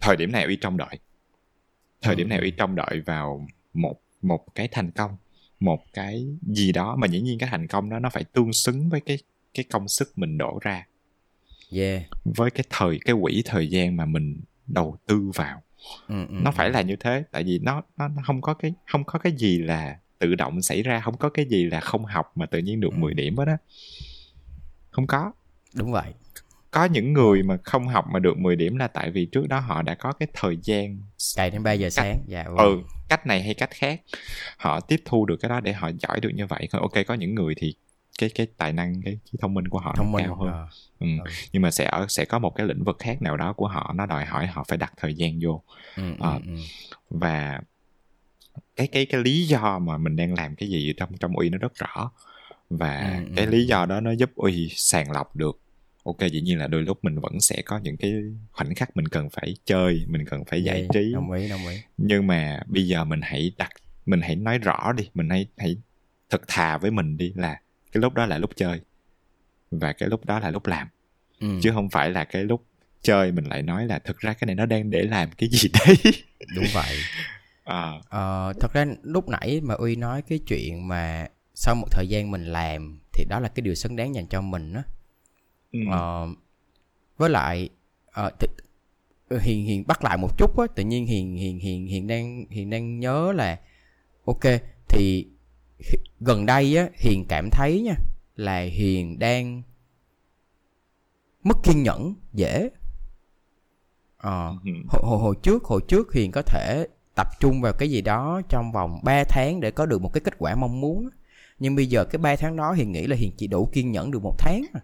thời điểm này uy trông đợi thời Ừ. điểm này uy trông đợi vào một một cái thành công một cái gì đó mà dĩ nhiên cái thành công đó nó phải tương xứng với cái cái công sức mình đổ ra yeah. với cái thời cái quỹ thời gian mà mình đầu tư vào Ừ, ừ, nó phải ừ. là như thế tại vì nó nó nó không có cái không có cái gì là tự động xảy ra không có cái gì là không học mà tự nhiên được Ừ. 10 điểm hết á không có đúng vậy có những người mà không học mà được 10 điểm là tại vì trước đó họ đã có cái thời gian cày đến 3 giờ sáng dạ ừ cách này hay cách khác họ tiếp thu được cái đó để họ giỏi được như vậy ok có những người thì cái cái tài năng cái, cái thông minh của họ thông nó minh cao hơn ờ. ừ. ừ. nhưng mà sẽ ở sẽ có một cái lĩnh vực khác nào đó của họ nó đòi hỏi họ phải đặt thời gian vô ừ, Ờ. ừ, ừ. và cái cái cái lý do mà mình đang làm cái gì trong trong uy nó rất rõ và Ừ, cái ừ. lý do đó nó giúp uy sàng lọc được ok dĩ nhiên là đôi lúc mình vẫn sẽ có những cái khoảnh khắc mình cần phải chơi mình cần phải giải Yeah, trí. đồng ý đồng ý. Nhưng mà bây giờ mình hãy đặt mình hãy nói rõ đi mình hãy hãy thật thà với mình đi là cái lúc đó là lúc chơi và cái lúc đó là lúc làm. Ừ. chứ không phải là cái lúc chơi mình lại nói là thực ra cái này nó đang để làm cái gì đấy. [LAUGHS] Đúng vậy. À, [LAUGHS] Ờ, thật ra lúc nãy mà uy nói cái chuyện mà sau một thời gian mình làm thì đó là cái điều xứng đáng dành cho mình á ừ, Ờ, với lại ờ, thì, hiền hiền bắt lại một chút á tự nhiên hiền hiền hiền hiền đang hiền đang nhớ là ok thì gần đây á hiền cảm thấy nha là hiền đang mất kiên nhẫn dễ. Ờ ừ, hồi, hồi, hồi trước hồi trước hiền có thể tập trung vào cái gì đó trong vòng 3 tháng để có được một cái kết quả mong muốn nhưng bây giờ cái 3 tháng đó hiền nghĩ là hiền chỉ đủ kiên nhẫn được một tháng à.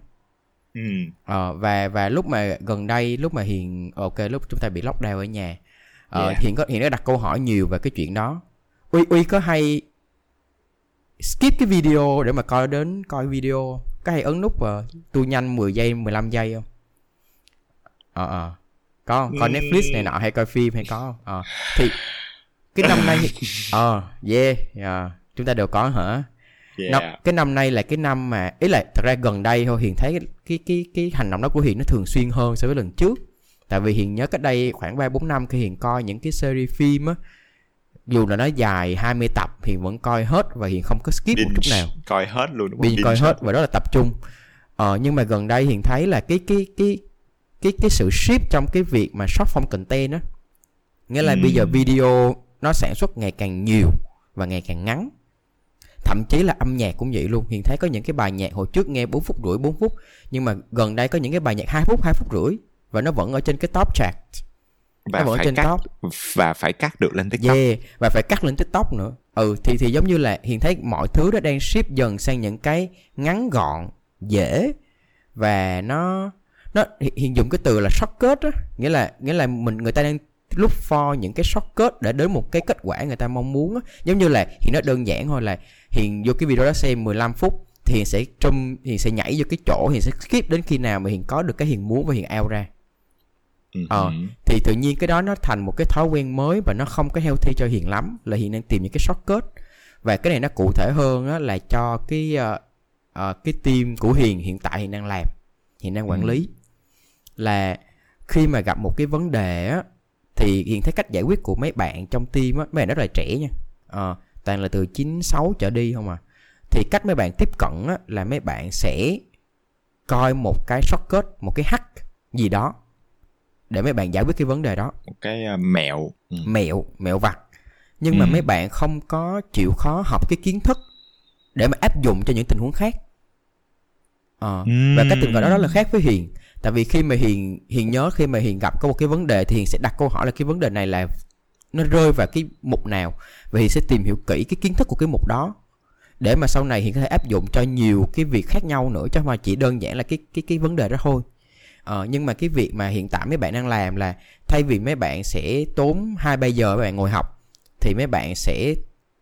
Ừ, Ờ, và và lúc mà gần đây lúc mà hiền ok lúc chúng ta bị lockdown ở nhà ờ, Yeah. hiền có hiền đã đặt câu hỏi nhiều về cái chuyện đó. Uy uy có hay skip cái video để mà coi đến coi video có hay ấn nút vào tu nhanh 10 giây 15 giây không? Ờ ờ. Có không? coi Ừm. Netflix này nọ hay coi phim hay có không? Ờ. Thì cái năm nay [LAUGHS] ờ yeah, yeah. Chúng ta đều có hả yeah. Năm, cái năm nay là cái năm mà ý là thật ra gần đây thôi hiền thấy cái cái cái, cái hành động đó của hiền nó thường xuyên hơn so với lần trước tại vì hiền nhớ cách đây khoảng 3 4 năm khi hiền coi những cái series phim á dù là nó dài 20 tập hiền vẫn coi hết và hiền không có skip một chút nào coi hết luôn đúng không? Coi Binge. hết và đó là tập trung ờ, nhưng mà gần đây hiền thấy là cái cái cái cái cái sự shift trong cái việc mà short form content á nghĩa là Ừm. bây giờ video nó sản xuất ngày càng nhiều và ngày càng ngắn thậm chí là âm nhạc cũng vậy luôn. Hiền thấy có những cái bài nhạc hồi trước nghe 4 phút rưỡi 4 phút nhưng mà gần đây có những cái bài nhạc 2 phút 2 phút rưỡi và nó vẫn ở trên cái top chart. Và nó vẫn phải trên cắt top. và phải cắt được lên tiktok. Yeah, và phải cắt lên TikTok nữa. Ừ thì thì giống như là hiện thấy mọi thứ nó đang shift dần sang những cái ngắn gọn, dễ và nó nó Hi- hiện dùng cái từ là shortcut á, nghĩa là nghĩa là mình người ta đang look for những cái shortcut để đến một cái kết quả người ta mong muốn á. Giống như là hiện nó đơn giản thôi là hiện vô cái video đó xem 15 phút thì hiện sẽ trump hiện sẽ nhảy vô cái chỗ hiện sẽ skip đến khi nào mà hiện có được cái hiện muốn và hiện out ra. Ờ thì tự nhiên cái đó nó thành một cái thói quen mới và nó không có healthy cho hiền lắm là hiền đang tìm những cái shortcut. Và cái này nó cụ thể hơn á, là cho cái uh, uh, cái team của hiền hiện tại hiền đang làm hiền đang quản ừ. lý. Là khi mà gặp một cái vấn đề á thì hiện thấy cách giải quyết của mấy bạn trong team á mấy bạn rất là trẻ nha. À, toàn là từ 96 trở đi không à thì cách mấy bạn tiếp cận á là mấy bạn sẽ coi một cái shortcut một cái hack gì đó để mấy bạn giải quyết cái vấn đề đó một cái uh, mẹo ừ. mẹo mẹo vặt nhưng ừ. mà mấy bạn không có chịu khó học cái kiến thức để mà áp dụng cho những tình huống khác à, ừ. và cái tình huống đó, đó là khác với hiền tại vì khi mà hiền hiền nhớ khi mà hiền gặp có một cái vấn đề thì hiền sẽ đặt câu hỏi là cái vấn đề này là nó rơi vào cái mục nào? Và hiền sẽ tìm hiểu kỹ cái kiến thức của cái mục đó. Để mà sau này hiền có thể áp dụng cho nhiều cái việc khác nhau nữa chứ không phải chỉ đơn giản là cái cái cái vấn đề đó thôi. Ờ, nhưng mà cái việc mà hiện tại mấy bạn đang làm là thay vì mấy bạn sẽ tốn hai ba giờ mấy bạn ngồi học thì mấy bạn sẽ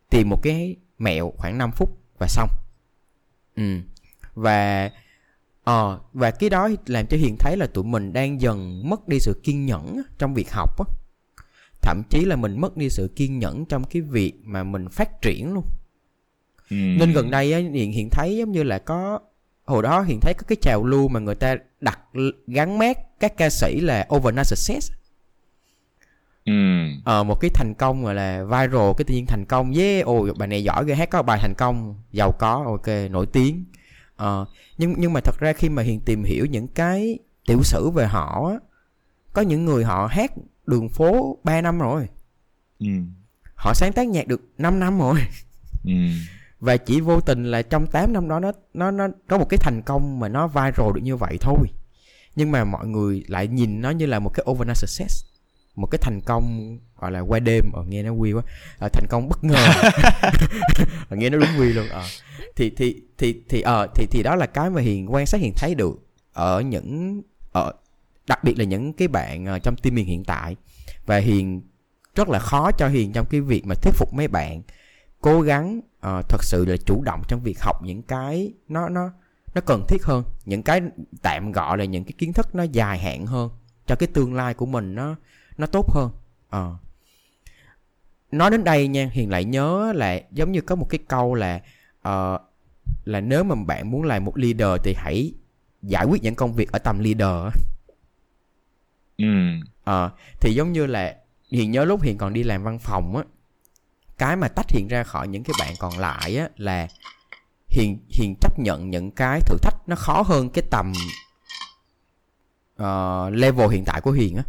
tìm một cái mẹo khoảng 5 phút và xong. Ừ. Và Ờ, và cái đó làm cho Hiền thấy là tụi mình đang dần mất đi sự kiên nhẫn trong việc học á. Thậm chí là mình mất đi sự kiên nhẫn trong cái việc mà mình phát triển luôn. Ừ. Nên gần đây á, Hiền Hiền thấy giống như là có hồi đó Hiền thấy có cái trào lưu mà người ta đặt gắn mát các ca sĩ là overnight success. Ừ. Ờ, một cái thành công gọi là viral cái tự nhiên thành công yeah ồ bài này giỏi ghê hát có bài thành công giàu có ok nổi tiếng ờ, nhưng nhưng mà thật ra khi mà hiền tìm hiểu những cái tiểu sử về họ á có những người họ hát đường phố 3 năm rồi. Ừ. họ sáng tác nhạc được 5 năm rồi. Ừ. và chỉ vô tình là trong 8 năm đó nó nó nó có một cái thành công mà nó viral được như vậy thôi. Nhưng mà mọi người lại nhìn nó như là một cái overnight success. Một cái thành công gọi là qua đêm. Ở ờ, nghe nó quy quá. À, thành công bất ngờ. [LAUGHS] Nghe nó đúng quy luôn. À. thì thì thì thì ờ thì thì đó là cái mà hiền quan sát hiền thấy được ở những ở đặc biệt là những cái bạn ờ, trong team hiền hiện tại. Và hiền rất là khó cho hiền trong cái việc mà thuyết phục mấy bạn cố gắng uh, thật sự là chủ động trong việc học những cái nó nó nó cần thiết hơn. Những cái tạm gọi là những cái kiến thức nó dài hạn hơn cho cái tương lai của mình nó nó tốt hơn. Uh. nói đến đây nha hiền lại nhớ là giống như có một cái câu là uh, là nếu mà bạn muốn làm một leader thì hãy giải quyết những công việc ở tầm leader ừ. Ờ thì giống như là hiền nhớ lúc hiền còn đi làm văn phòng á cái mà tách hiện ra khỏi những cái bạn còn lại á là hiền hiền chấp nhận những cái thử thách nó khó hơn cái tầm uh, level hiện tại của hiền á.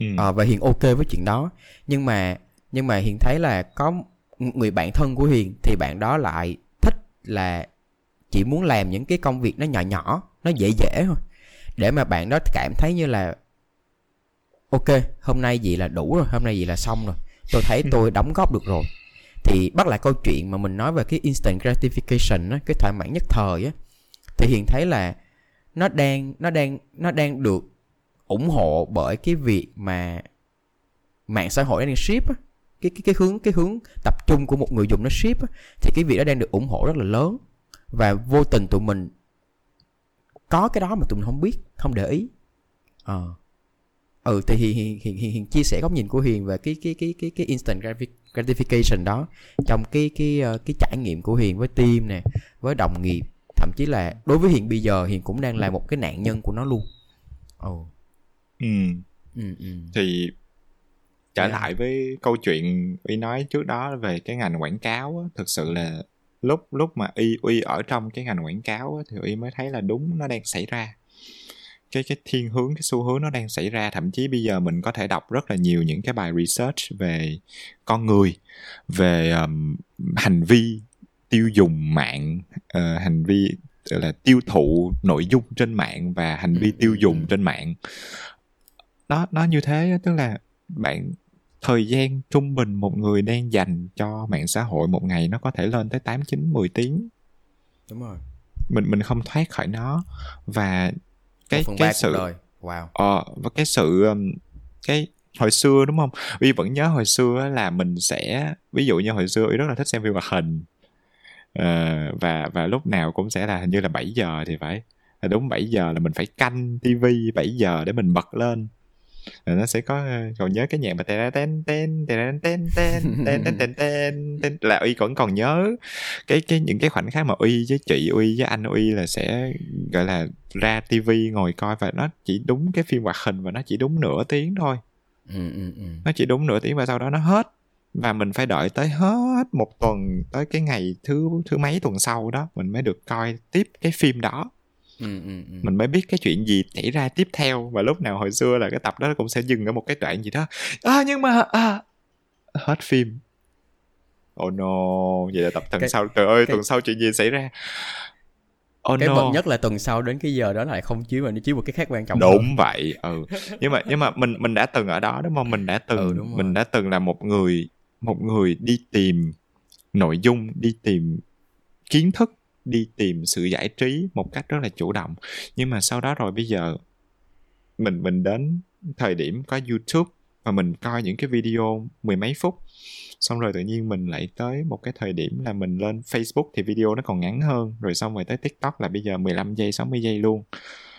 Ừ. uh, và hiền ok với chuyện đó. Nhưng mà nhưng mà hiền thấy là có người bạn thân của hiền thì bạn đó lại thích là chỉ muốn làm những cái công việc nó nhỏ nhỏ nó dễ dễ thôi để mà bạn đó cảm thấy như là ok hôm nay gì là đủ rồi hôm nay gì là xong rồi. Tôi thấy tôi [LAUGHS] đóng góp được rồi. Thì bắt lại câu chuyện mà mình nói về cái instant gratification á cái thỏa mãn nhất thời á thì hiền thấy là nó đang nó đang nó đang được ủng hộ bởi cái việc mà mạng xã hội đang ship á cái cái cái hướng cái hướng tập trung của một người dùng nó ship á, thì cái việc đó đang được ủng hộ rất là lớn. Và vô tình tụi mình có cái đó mà tụi mình không biết không để ý ờ à. ừ thì hiền, hiền, hiền, hiền, hiền chia sẻ góc nhìn của hiền về cái cái cái cái cái instant gratification đó trong cái cái ờ, cái trải nghiệm của hiền với team nè với đồng nghiệp thậm chí là đối với hiền bây giờ hiền cũng đang là một cái nạn nhân của nó luôn ồ oh. ừ. Ừ, ừ. thì trở yeah. lại với câu chuyện uy nói trước đó về cái ngành quảng cáo á, thực sự là lúc lúc mà y uy ở trong cái ngành quảng cáo thì uy mới thấy là đúng nó đang xảy ra. Cái cái thiên hướng cái xu hướng nó đang xảy ra. Thậm chí bây giờ mình có thể đọc rất là nhiều những cái bài research về con người về um, hành vi tiêu dùng mạng uh, hành vi là tiêu thụ nội dung trên mạng và hành vi tiêu dùng trên mạng. Nó nó như thế tức là bạn thời gian trung bình một người đang dành cho mạng xã hội một ngày nó có thể lên tới 8 9 10 tiếng. Đúng rồi. Mình mình không thoát khỏi nó và cái cái sự wow. Ờ và cái sự cái hồi xưa đúng không? Uy vẫn nhớ hồi xưa là mình sẽ ví dụ như hồi xưa Uy rất là thích xem phim hoạt hình. Uh, và và lúc nào cũng sẽ là hình như là 7 giờ thì phải là đúng 7 giờ là mình phải canh tivi 7 giờ để mình bật lên rồi nó sẽ có còn nhớ cái nhạc mà tên tên tên tên tên tên tên tên tên tên tên là uy vẫn còn nhớ. Cái cái những cái khoảnh khắc mà uy với chị uy với anh uy là sẽ gọi là ra tivi ngồi coi và nó chỉ đúng cái phim hoạt hình và nó chỉ đúng nửa tiếng thôi. Ừ, ừ, ừ. nó chỉ đúng nửa tiếng và sau đó nó hết. Và mình phải đợi tới hết một tuần tới cái ngày thứ thứ mấy tuần sau đó mình mới được coi tiếp cái phim đó Ừ, ừ, ừ. mình mới biết cái chuyện gì xảy ra tiếp theo và lúc nào hồi xưa là cái tập đó cũng sẽ dừng ở một cái đoạn gì đó. À, nhưng mà à, hết phim. Oh no vậy là tập tuần Cái- sau. Trời ơi cái- tuần sau chuyện gì xảy ra? Oh cái no. bậc nhất là tuần sau đến cái giờ đó lại không chiếu mà nó chiếu một cái khác quan trọng hơn. đúng vậy ừ. Nhưng mà nhưng mà mình mình đã từng ở đó đúng không? Mình đã từng Ừ, đúng rồi. mình đã từng là một người một người đi tìm nội dung đi tìm kiến thức đi tìm sự giải trí một cách rất là chủ động. Nhưng mà sau đó rồi bây giờ mình mình đến thời điểm có youtube và mình coi những cái video mười mấy phút. Xong rồi tự nhiên mình lại tới một cái thời điểm là mình lên Facebook thì video nó còn ngắn hơn. Rồi xong rồi tới TikTok là bây giờ 15 giây 60 giây luôn.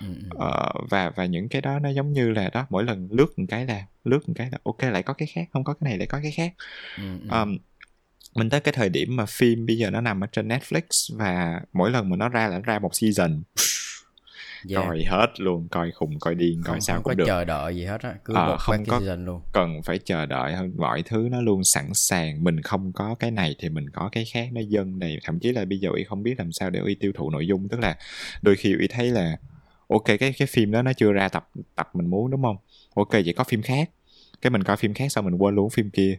Ừ, ừ. Ờ, và và những cái đó nó giống như là đó mỗi lần lướt một cái là lướt một cái là ok lại có cái khác không có cái này lại có cái khác. Ừ. um, mình tới cái thời điểm mà phim bây giờ nó nằm ở trên Netflix và mỗi lần mà nó ra là nó ra một season. Yeah. coi hết luôn coi khùng coi điên coi không, sao không cũng có được. chờ đợi gì hết á cứ một không có- season luôn. cần phải chờ đợi hơn mọi thứ nó luôn sẵn sàng. Mình không có cái này thì mình có cái khác nó dâng đầy. Thậm chí là bây giờ y không biết làm sao để y tiêu thụ nội dung tức là đôi khi y thấy là ok cái cái phim đó nó chưa ra tập tập mình muốn đúng không? Ok vậy có phim khác. Cái mình coi phim khác xong mình quên luôn phim kia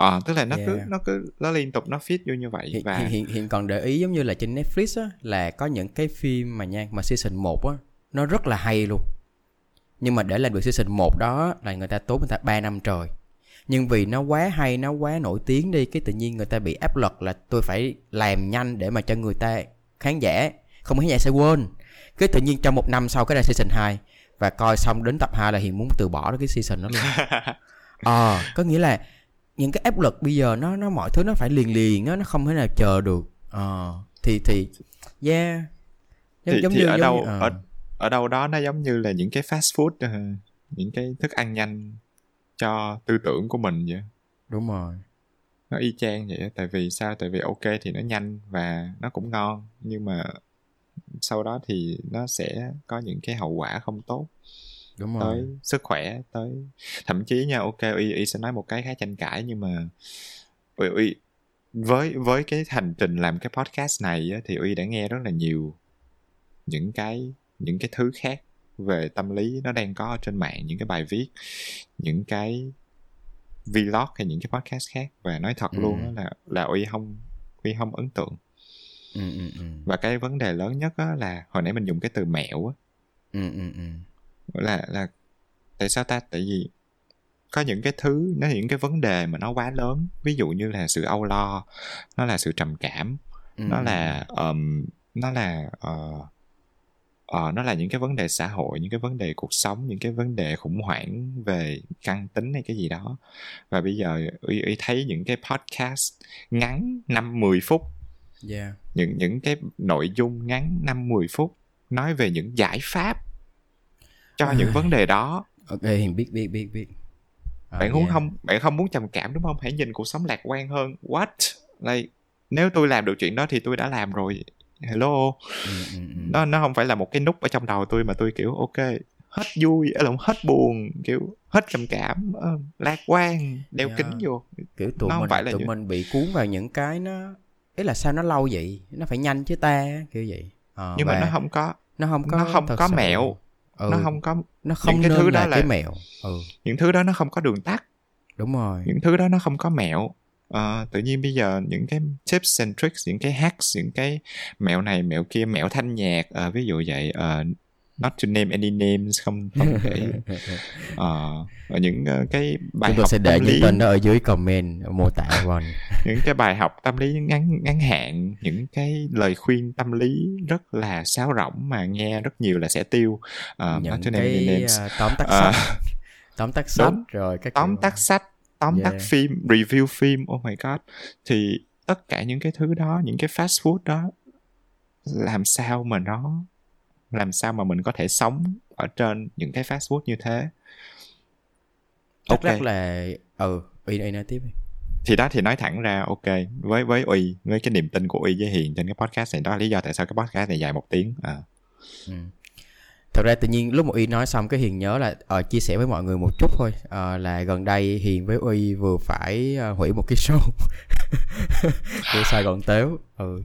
ờ tức là nó cứ Yeah. nó cứ nó liên tục nó fit vô như vậy hiện, và hiện, hiện, hiện còn để ý giống như là trên Netflix á là có những cái phim mà nha mà season 1 á nó rất là hay luôn. Nhưng mà để làm được season 1 đó là người ta tốn người ta 3 năm trời. Nhưng vì nó quá hay nó quá nổi tiếng đi cái tự nhiên người ta bị áp lực là tôi phải làm nhanh để mà cho người ta khán giả không khán giả sẽ quên. Cái tự nhiên trong một năm sau cái ra season 2 và coi xong đến tập 2 là Hiền muốn từ bỏ cái season đó luôn. [LAUGHS] Ờ có nghĩa là những cái áp lực bây giờ nó nó mọi thứ nó phải liền liền á nó không thể nào chờ được. Ờ thì thì yeah. Thì, thì ở đâu ờ, ở ở đâu đó nó giống như là những cái fast food ờ, những cái thức ăn nhanh cho tư tưởng của mình vậy. Đúng rồi. Nó y chang vậy tại vì sao? Tại vì ok thì nó nhanh và nó cũng ngon nhưng mà sau đó thì nó sẽ có những cái hậu quả không tốt đúng rồi. tới sức khỏe tới. Thậm chí nha ok y y sẽ nói một cái khá tranh cãi nhưng mà uy, uy với với cái hành trình làm cái podcast này á, thì uy đã nghe rất là nhiều những cái những cái thứ khác về tâm lý nó đang có trên mạng những cái bài viết những cái vlog hay những cái podcast khác. Và nói thật Ừ. luôn là là uy không uy không ấn tượng. Ừ ừ ừ. Và cái vấn đề lớn nhất á là hồi nãy mình dùng cái từ mẹo á. Ừ ừ ừ là là tại sao ta? Tại vì có những cái thứ nó những cái vấn đề mà nó quá lớn. Ví dụ như là sự âu lo nó là sự trầm cảm ừ, nó là um, nó là ờ, ờ, nó là những cái vấn đề xã hội những cái vấn đề cuộc sống những cái vấn đề khủng hoảng về căn tính hay cái gì đó. Và bây giờ uy, uy thấy những cái podcast ngắn năm 10 phút. Yeah. Những những cái nội dung ngắn 5 10 phút nói về những giải pháp cho những Ai. vấn đề đó. Ok biết biết biết biết. Ờ, bạn muốn yeah. không? Bạn không muốn trầm cảm đúng không? Hãy nhìn cuộc sống lạc quan hơn. What? Like nếu tôi làm được chuyện đó thì tôi đã làm rồi. Hello? Ừ, ừ, ừ. nó nó không phải là một cái nút ở trong đầu tôi mà tôi kiểu ok hết vui ấy là hết buồn kiểu hết trầm cảm ờ, lạc quan đeo Yeah. kính vô. Kiểu tụi nó không mình phải là tụi như- mình bị cuốn vào những cái nó ý là sao nó lâu vậy? Nó phải nhanh chứ ta kiểu vậy. Ờ, nhưng mà nó không có. nó không có nó không có mẹo. Ừ, nó không có nó không cái nên thứ đó là, cái mẹo. Ừ. Những thứ đó nó không có đường tắt. Đúng rồi. Những thứ đó nó không có mẹo. Ờ, tự nhiên bây giờ những cái tips and tricks những cái hacks những cái mẹo này mẹo kia mẹo thanh nhạc ờ, ví dụ vậy ờ, not to name any names không không để [LAUGHS] và những ờ, cái bài chúng tôi học sẽ để tâm những lý. tên đó ở dưới comment mô tả von. [LAUGHS] Những cái bài học tâm lý ngắn ngắn hạn những cái lời khuyên tâm lý rất là sáo rỗng mà nghe rất nhiều là sẽ tiêu. Not những to name any cái names. à, tóm tắt sách. Tóm tắt sách đúng. rồi các tóm tắt sách tóm Yeah. tắt phim review phim oh my god. Thì tất cả những cái thứ đó những cái fast food đó làm sao mà nó làm sao mà mình có thể sống ở trên những cái fast food như thế? Ok. rất là ừ uy uy nói tiếp thì đó thì nói thẳng ra ok với với uy với cái niềm tin của uy với hiền trên cái podcast này đó là lý do tại sao cái podcast này dài một tiếng à. ừ. thật ra tự nhiên lúc mà uy nói xong cái hiền nhớ là uh, chia sẻ với mọi người một chút thôi uh, là gần đây hiền với uy vừa phải uh, hủy một cái show [LAUGHS] của sài gòn tếu. Ừ.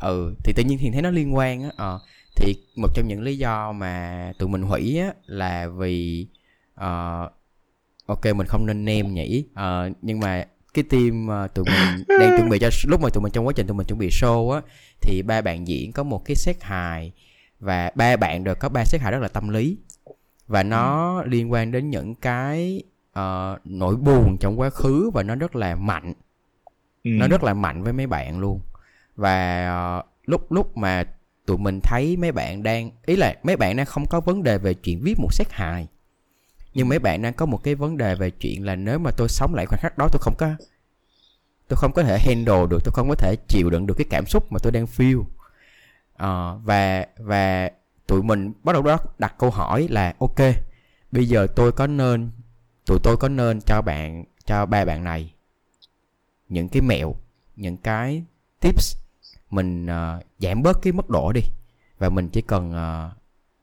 Ừ thì tự nhiên hiền thấy nó liên quan á uh, thì một trong những lý do mà tụi mình hủy á là vì uh, ok mình không nên name nhỉ uh, nhưng mà cái team uh, tụi mình [LAUGHS] đang chuẩn bị cho lúc mà tụi mình trong quá trình tụi mình chuẩn bị show á thì ba bạn diễn có một cái set hài và ba bạn đều có ba set hài rất là tâm lý và nó ừ. liên quan đến những cái uh, nỗi buồn trong quá khứ và nó rất là mạnh ừ. nó rất là mạnh với mấy bạn luôn và uh, lúc lúc mà tụi mình thấy mấy bạn đang ý là mấy bạn đang không có vấn đề về chuyện viết một xét hài. Nhưng mấy bạn đang có một cái vấn đề về chuyện là nếu mà tôi sống lại khoảnh khắc đó tôi không có tôi không có thể handle được tôi không có thể chịu đựng được cái cảm xúc mà tôi đang feel. À, và và tụi mình bắt đầu đó đặt câu hỏi là ok bây giờ tôi có nên tụi tôi có nên cho bạn cho ba bạn này những cái mẹo những cái tips mình uh, giảm bớt cái mức độ đi. Và mình chỉ cần uh,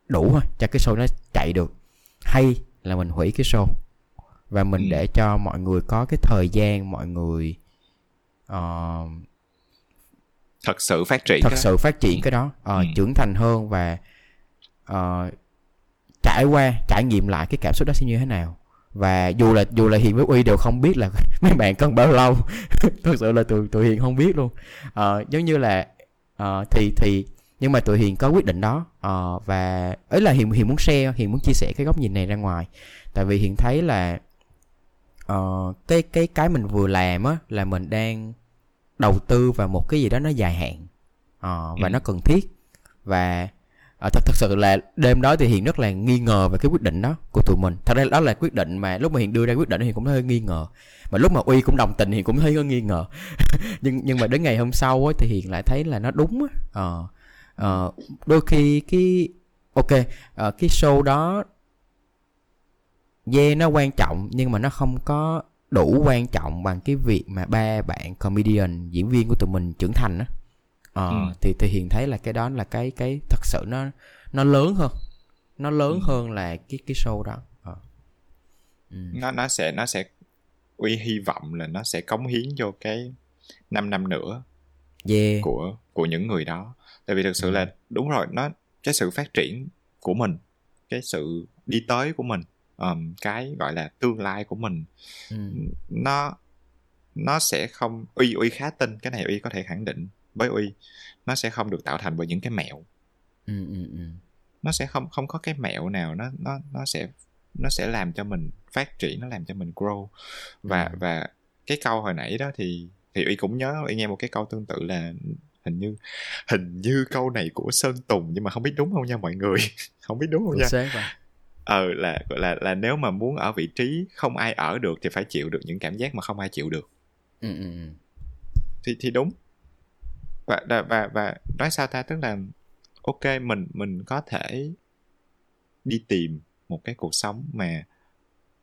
đủ thôi cho cái show nó chạy được. Hay là mình hủy cái show. Và mình ừ. để cho mọi người có cái thời gian mọi người uh, thật sự phát triển thật sự phát triển cái đó uh, ừ. trưởng thành hơn và uh, trải qua trải nghiệm lại cái cảm xúc đó sẽ như thế nào và dù là dù là hiền với uy đều không biết là [LAUGHS] mấy bạn cần bao lâu. [LAUGHS] Thật sự là tụi tụi hiền không biết luôn. Uh, giống như là uh, thì thì nhưng mà tụi hiền có quyết định đó. Uh, và ấy là hiền hiền muốn share hiền muốn chia sẻ cái góc nhìn này ra ngoài. Tại vì hiền thấy là uh, cái cái cái mình vừa làm á là mình đang đầu tư vào một cái gì đó nó dài hạn. Uh, và ừ. nó cần thiết. Và à, thật thật sự là đêm đó thì hiền rất là nghi ngờ về cái quyết định đó của tụi mình. Thật ra đó là quyết định mà lúc mà hiền đưa ra quyết định thì cũng hơi nghi ngờ. Mà lúc mà uy cũng đồng tình thì cũng hơi nghi ngờ. [LAUGHS] Nhưng nhưng mà đến ngày hôm sau ấy, thì hiền lại thấy là nó đúng á. À, à, đôi khi cái ok à, cái show đó yeah nó quan trọng nhưng mà nó không có đủ quan trọng bằng cái việc mà ba bạn comedian diễn viên của tụi mình trưởng thành á ờ, ừ. thì thì hiền thấy là cái đó là cái cái thật sự nó nó lớn hơn nó lớn ừ. hơn là cái cái show đó ờ. ừ. nó nó sẽ nó sẽ uy hy vọng là nó sẽ cống hiến vô cái 5 năm nữa yeah. của của những người đó tại vì thực sự ừ. là đúng rồi nó cái sự phát triển của mình cái sự đi tới của mình um, cái gọi là tương lai của mình ừ. nó nó sẽ không uy uy khá tin cái này uy có thể khẳng định với uy nó sẽ không được tạo thành bởi những cái mẹo. Ừ, ừ, ừ. nó sẽ không không có cái mẹo nào nó nó nó sẽ nó sẽ làm cho mình phát triển nó làm cho mình grow. Và ừ. và cái câu hồi nãy đó thì thì uy cũng nhớ uy nghe một cái câu tương tự là hình như hình như câu này của sơn tùng nhưng mà không biết đúng không nha mọi người? [LAUGHS] Không biết đúng không nha? ờ là là là nếu mà muốn ở vị trí không ai ở được thì phải chịu được những cảm giác mà không ai chịu được. Ừ, ừ, ừ. thì thì đúng và và và, nói sao ta? Tức là ok mình mình có thể đi tìm một cái cuộc sống mà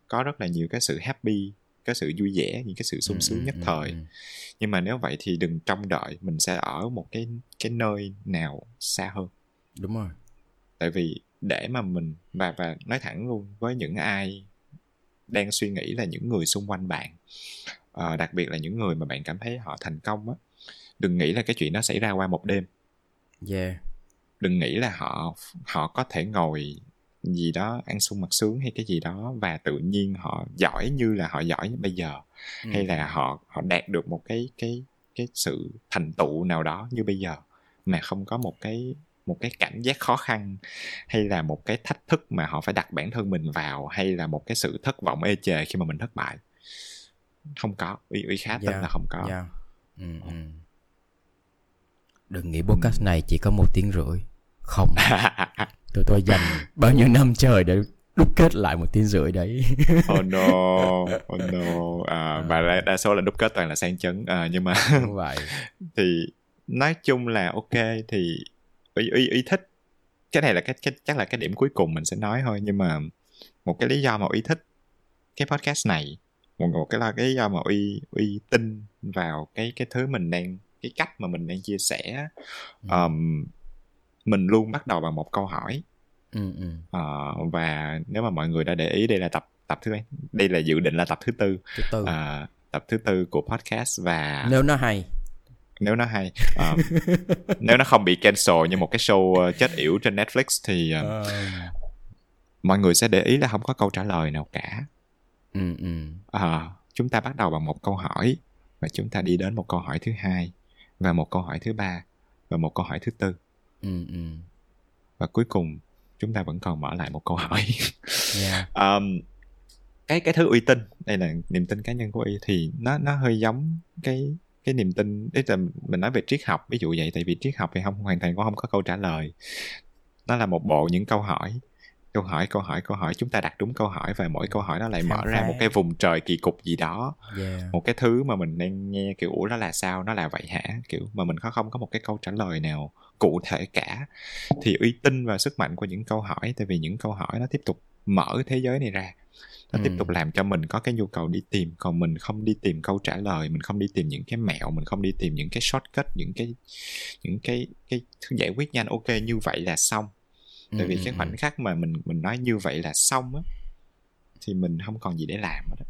có rất là nhiều cái sự happy cái sự vui vẻ những cái sự sung sướng nhất thời. nhưng mà nếu vậy thì đừng trông đợi mình sẽ ở một cái cái nơi nào xa hơn. Đúng rồi. Tại vì để mà mình và và nói thẳng luôn với những ai đang suy nghĩ là những người xung quanh bạn uh, đặc biệt là những người mà bạn cảm thấy họ thành công á đừng nghĩ là cái chuyện đó xảy ra qua một đêm. Yeah. Đừng nghĩ là họ họ có thể ngồi gì đó ăn sung mặc sướng hay cái gì đó và tự nhiên họ giỏi như là họ giỏi bây giờ. Ừ. hay là họ họ đạt được một cái cái cái sự thành tựu nào đó như bây giờ mà không có một cái một cái cảm giác khó khăn hay là một cái thách thức mà họ phải đặt bản thân mình vào hay là một cái sự thất vọng ê chề khi mà mình thất bại. Không có. Uy uy khá tin yeah, là không có. Yeah. ừ. Đừng nghĩ podcast này chỉ có một tiếng rưỡi. Không. [LAUGHS] Tụi tôi dành bao nhiêu năm trời để đúc kết lại một tiếng rưỡi đấy. Oh no [LAUGHS] oh no. À, và đa, đa số là đúc kết toàn là sang chấn. À, nhưng mà vậy. [LAUGHS] thì nói chung là ok thì ý ý ý thích cái này là cái, cái chắc là cái điểm cuối cùng mình sẽ nói thôi. Nhưng mà một cái lý do mà uy thích cái podcast này một, một cái là cái lý do mà uy uy tin vào cái cái thứ mình đang cái cách mà mình đang chia sẻ um, mình luôn bắt đầu bằng một câu hỏi. Ừ, ừ. Uh, và nếu mà mọi người đã để ý đây là tập tập thứ mấy? Đây là dự định là tập thứ tư. Thứ tư. Uh, tập thứ tư của podcast và nếu nó hay. Nếu nó hay um, nếu nó không bị cancel như một cái show chết yểu trên Netflix thì uh, uh. mọi người sẽ để ý là không có câu trả lời nào cả. Ừ, ừ. Uh, chúng ta bắt đầu bằng một câu hỏi và chúng ta đi đến một câu hỏi thứ hai và một câu hỏi thứ ba và một câu hỏi thứ tư ừ, ừ. và cuối cùng chúng ta vẫn còn mở lại một câu hỏi [LAUGHS] yeah. um, cái cái thứ uy tín đây là niềm tin cá nhân của y thì nó nó hơi giống cái cái niềm tin đấy là mình nói về triết học ví dụ vậy tại vì triết học thì không hoàn toàn cũng không có câu trả lời nó là một bộ những câu hỏi câu hỏi câu hỏi câu hỏi. Chúng ta đặt đúng câu hỏi và mỗi câu hỏi nó lại mở ra một cái vùng trời kỳ cục gì đó. Yeah. một cái thứ mà mình đang nghe kiểu ủa nó là sao? Nó là vậy hả? Kiểu mà mình có không có một cái câu trả lời nào cụ thể cả. Thì uy tín vào sức mạnh của những câu hỏi tại vì những câu hỏi nó tiếp tục mở thế giới này ra. Nó ừ. tiếp tục làm cho mình có cái nhu cầu đi tìm còn mình không đi tìm câu trả lời mình không đi tìm những cái mẹo mình không đi tìm những cái shortcut những cái những cái cái giải quyết nhanh. Ok như vậy là xong tại vì cái khoảnh khắc mà mình mình nói như vậy là xong á thì mình không còn gì để làm hết đó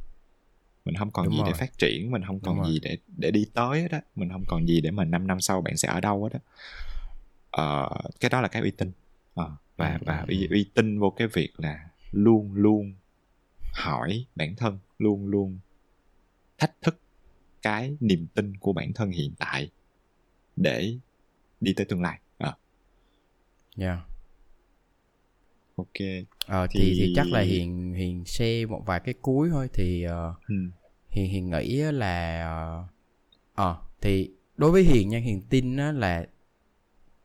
mình không còn Đúng gì rồi. để phát triển mình không còn Đúng gì rồi. để để đi tới đó mình không còn gì để mà 5 năm sau bạn sẽ ở đâu đó ờ, cái đó là cái uy tín ờ, và ừ. và uy, uy tín vô cái việc là luôn luôn hỏi bản thân luôn luôn thách thức cái niềm tin của bản thân hiện tại để đi tới tương lai à. yeah ok ờ, thì... thì thì chắc là hiền hiền share một vài cái cuối thôi thì uh, ừ. hiền hiền nghĩ là ờ uh, thì đối với hiền nha hiền tin á là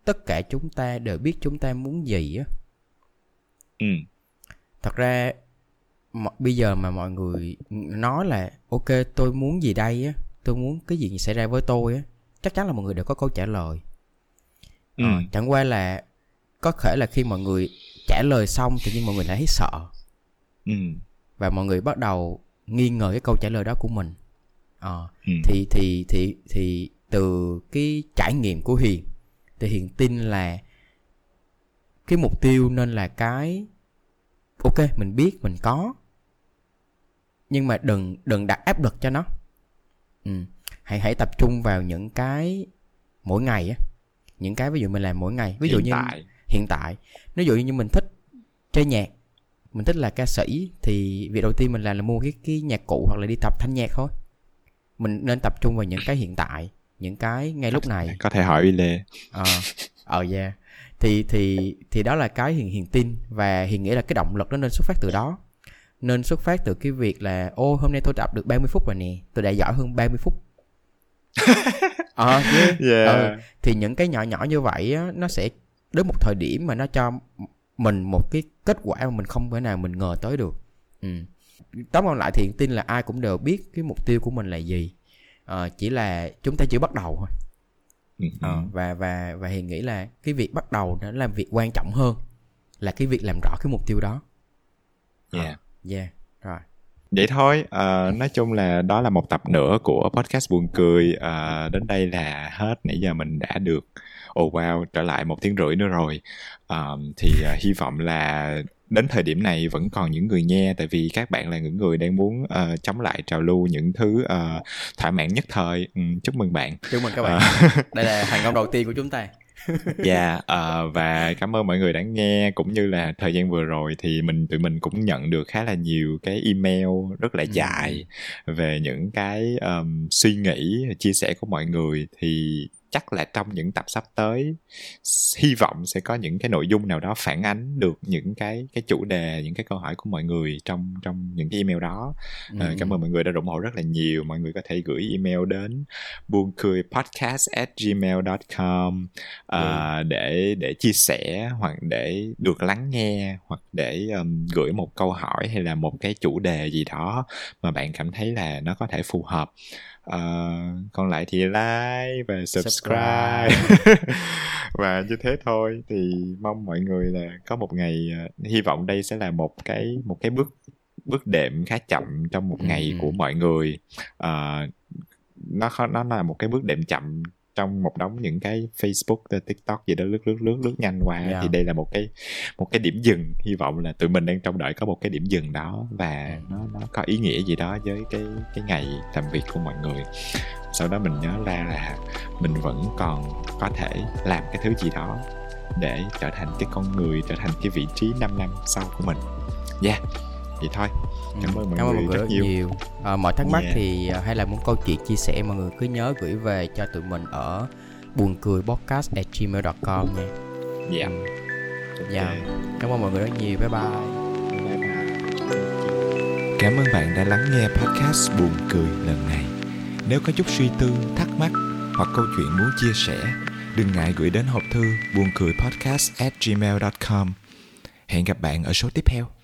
tất cả chúng ta đều biết chúng ta muốn gì á ừ. thật ra bây giờ mà mọi người nói là ok tôi muốn gì đây á tôi muốn cái gì xảy ra với tôi á chắc chắn là mọi người đều có câu trả lời ừ. ờ, chẳng qua là có thể là khi mọi người trả lời xong thì nhưng mọi người lại thấy sợ ừ. và mọi người bắt đầu nghi ngờ cái câu trả lời đó của mình à, ừ. thì thì thì thì từ cái trải nghiệm của hiền thì hiền tin là cái mục tiêu nên là cái ok mình biết mình có nhưng mà đừng đừng đặt áp lực cho nó ừ. hãy hãy tập trung vào những cái mỗi ngày á những cái ví dụ mình làm mỗi ngày ví dụ hiện như tại hiện tại. Ví dụ như mình thích chơi nhạc mình thích là ca sĩ thì việc đầu tiên mình làm là mua cái cái nhạc cụ hoặc là đi tập thanh nhạc thôi. Mình nên tập trung vào những cái hiện tại những cái ngay lúc này. Có thể hỏi uy lê. Ờ ờ yeah thì thì thì đó là cái hiền hiền tin và hiền nghĩ là cái động lực nó nên xuất phát từ đó. Nên xuất phát từ cái việc là ô hôm nay tôi tập được 30 phút rồi nè tôi đã giỏi hơn 30 phút. [LAUGHS] Ờ à, yeah. yeah. ờ, thì những cái nhỏ nhỏ như vậy á, nó sẽ đến một thời điểm mà nó cho mình một cái kết quả mà mình không thể nào mình ngờ tới được. Ừ. tóm lại thì tin là ai cũng đều biết cái mục tiêu của mình là gì. À, chỉ là chúng ta chỉ bắt đầu thôi. À, và và và hiền nghĩ là cái việc bắt đầu nó làm việc quan trọng hơn là cái việc làm rõ cái mục tiêu đó. Yeah. À, yeah rồi vậy thôi à, nói chung là đó là một tập nữa của podcast buồn cười. À, đến đây là hết. Nãy giờ mình đã được oh wow trở lại một tiếng rưỡi nữa rồi. Um, thì uh, hy vọng là đến thời điểm này vẫn còn những người nghe tại vì các bạn là những người đang muốn uh, chống lại trào lưu những thứ uh, thỏa mãn nhất thời. Um, chúc mừng bạn. Chúc mừng các bạn. Uh, đây là thành công đầu tiên của chúng ta dạ [LAUGHS] yeah, uh, và cảm ơn mọi người đã nghe. Cũng như là thời gian vừa rồi thì mình tụi mình cũng nhận được khá là nhiều cái email rất là dài về những cái um, suy nghĩ chia sẻ của mọi người. Thì chắc là trong những tập sắp tới hy vọng sẽ có những cái nội dung nào đó phản ánh được những cái cái chủ đề những cái câu hỏi của mọi người trong trong những cái email đó ừ. à, cảm ơn mọi người đã ủng hộ rất là nhiều mọi người có thể gửi email đến buông cười podcast at gmail.com uh, ừ. để để chia sẻ hoặc để được lắng nghe hoặc để um, gửi một câu hỏi hay là một cái chủ đề gì đó mà bạn cảm thấy là nó có thể phù hợp uh, còn lại thì like và subscribe, [LAUGHS] và như thế thôi. Thì mong mọi người là có một ngày uh, hy vọng đây sẽ là một cái một cái bước bước đệm khá chậm trong một ngày ừ. của mọi người. Uh, nó nó là một cái bước đệm chậm trong một đống những cái Facebook, TikTok gì đó lướt lướt lướt lướt nhanh qua yeah. thì đây là một cái một cái điểm dừng. Hy vọng là tụi mình đang trông đợi có một cái điểm dừng đó và nó nó có ý nghĩa gì đó với cái cái ngày làm việc của mọi người. Sau đó mình nhớ ra là mình vẫn còn có thể làm cái thứ gì đó để trở thành cái con người trở thành cái vị trí 5 năm sau của mình. Yeah vậy thôi. Cảm ơn mọi cảm người, mọi người rất nhiều, nhiều. À, mọi thắc mắc yeah. thì à, hay là muốn câu chuyện chia sẻ mọi người cứ nhớ gửi về cho tụi mình ở buồn cười podcast at gmail.com nha. Dạ. Yeah. dạ. Yeah. cảm ơn mọi người rất nhiều. Bye bye. Bye bye. Cảm ơn bạn đã lắng nghe podcast buồn cười lần này. Nếu có chút suy tư thắc mắc hoặc câu chuyện muốn chia sẻ đừng ngại gửi đến hộp thư buồn cười podcast at gmail.com hẹn gặp bạn ở số tiếp theo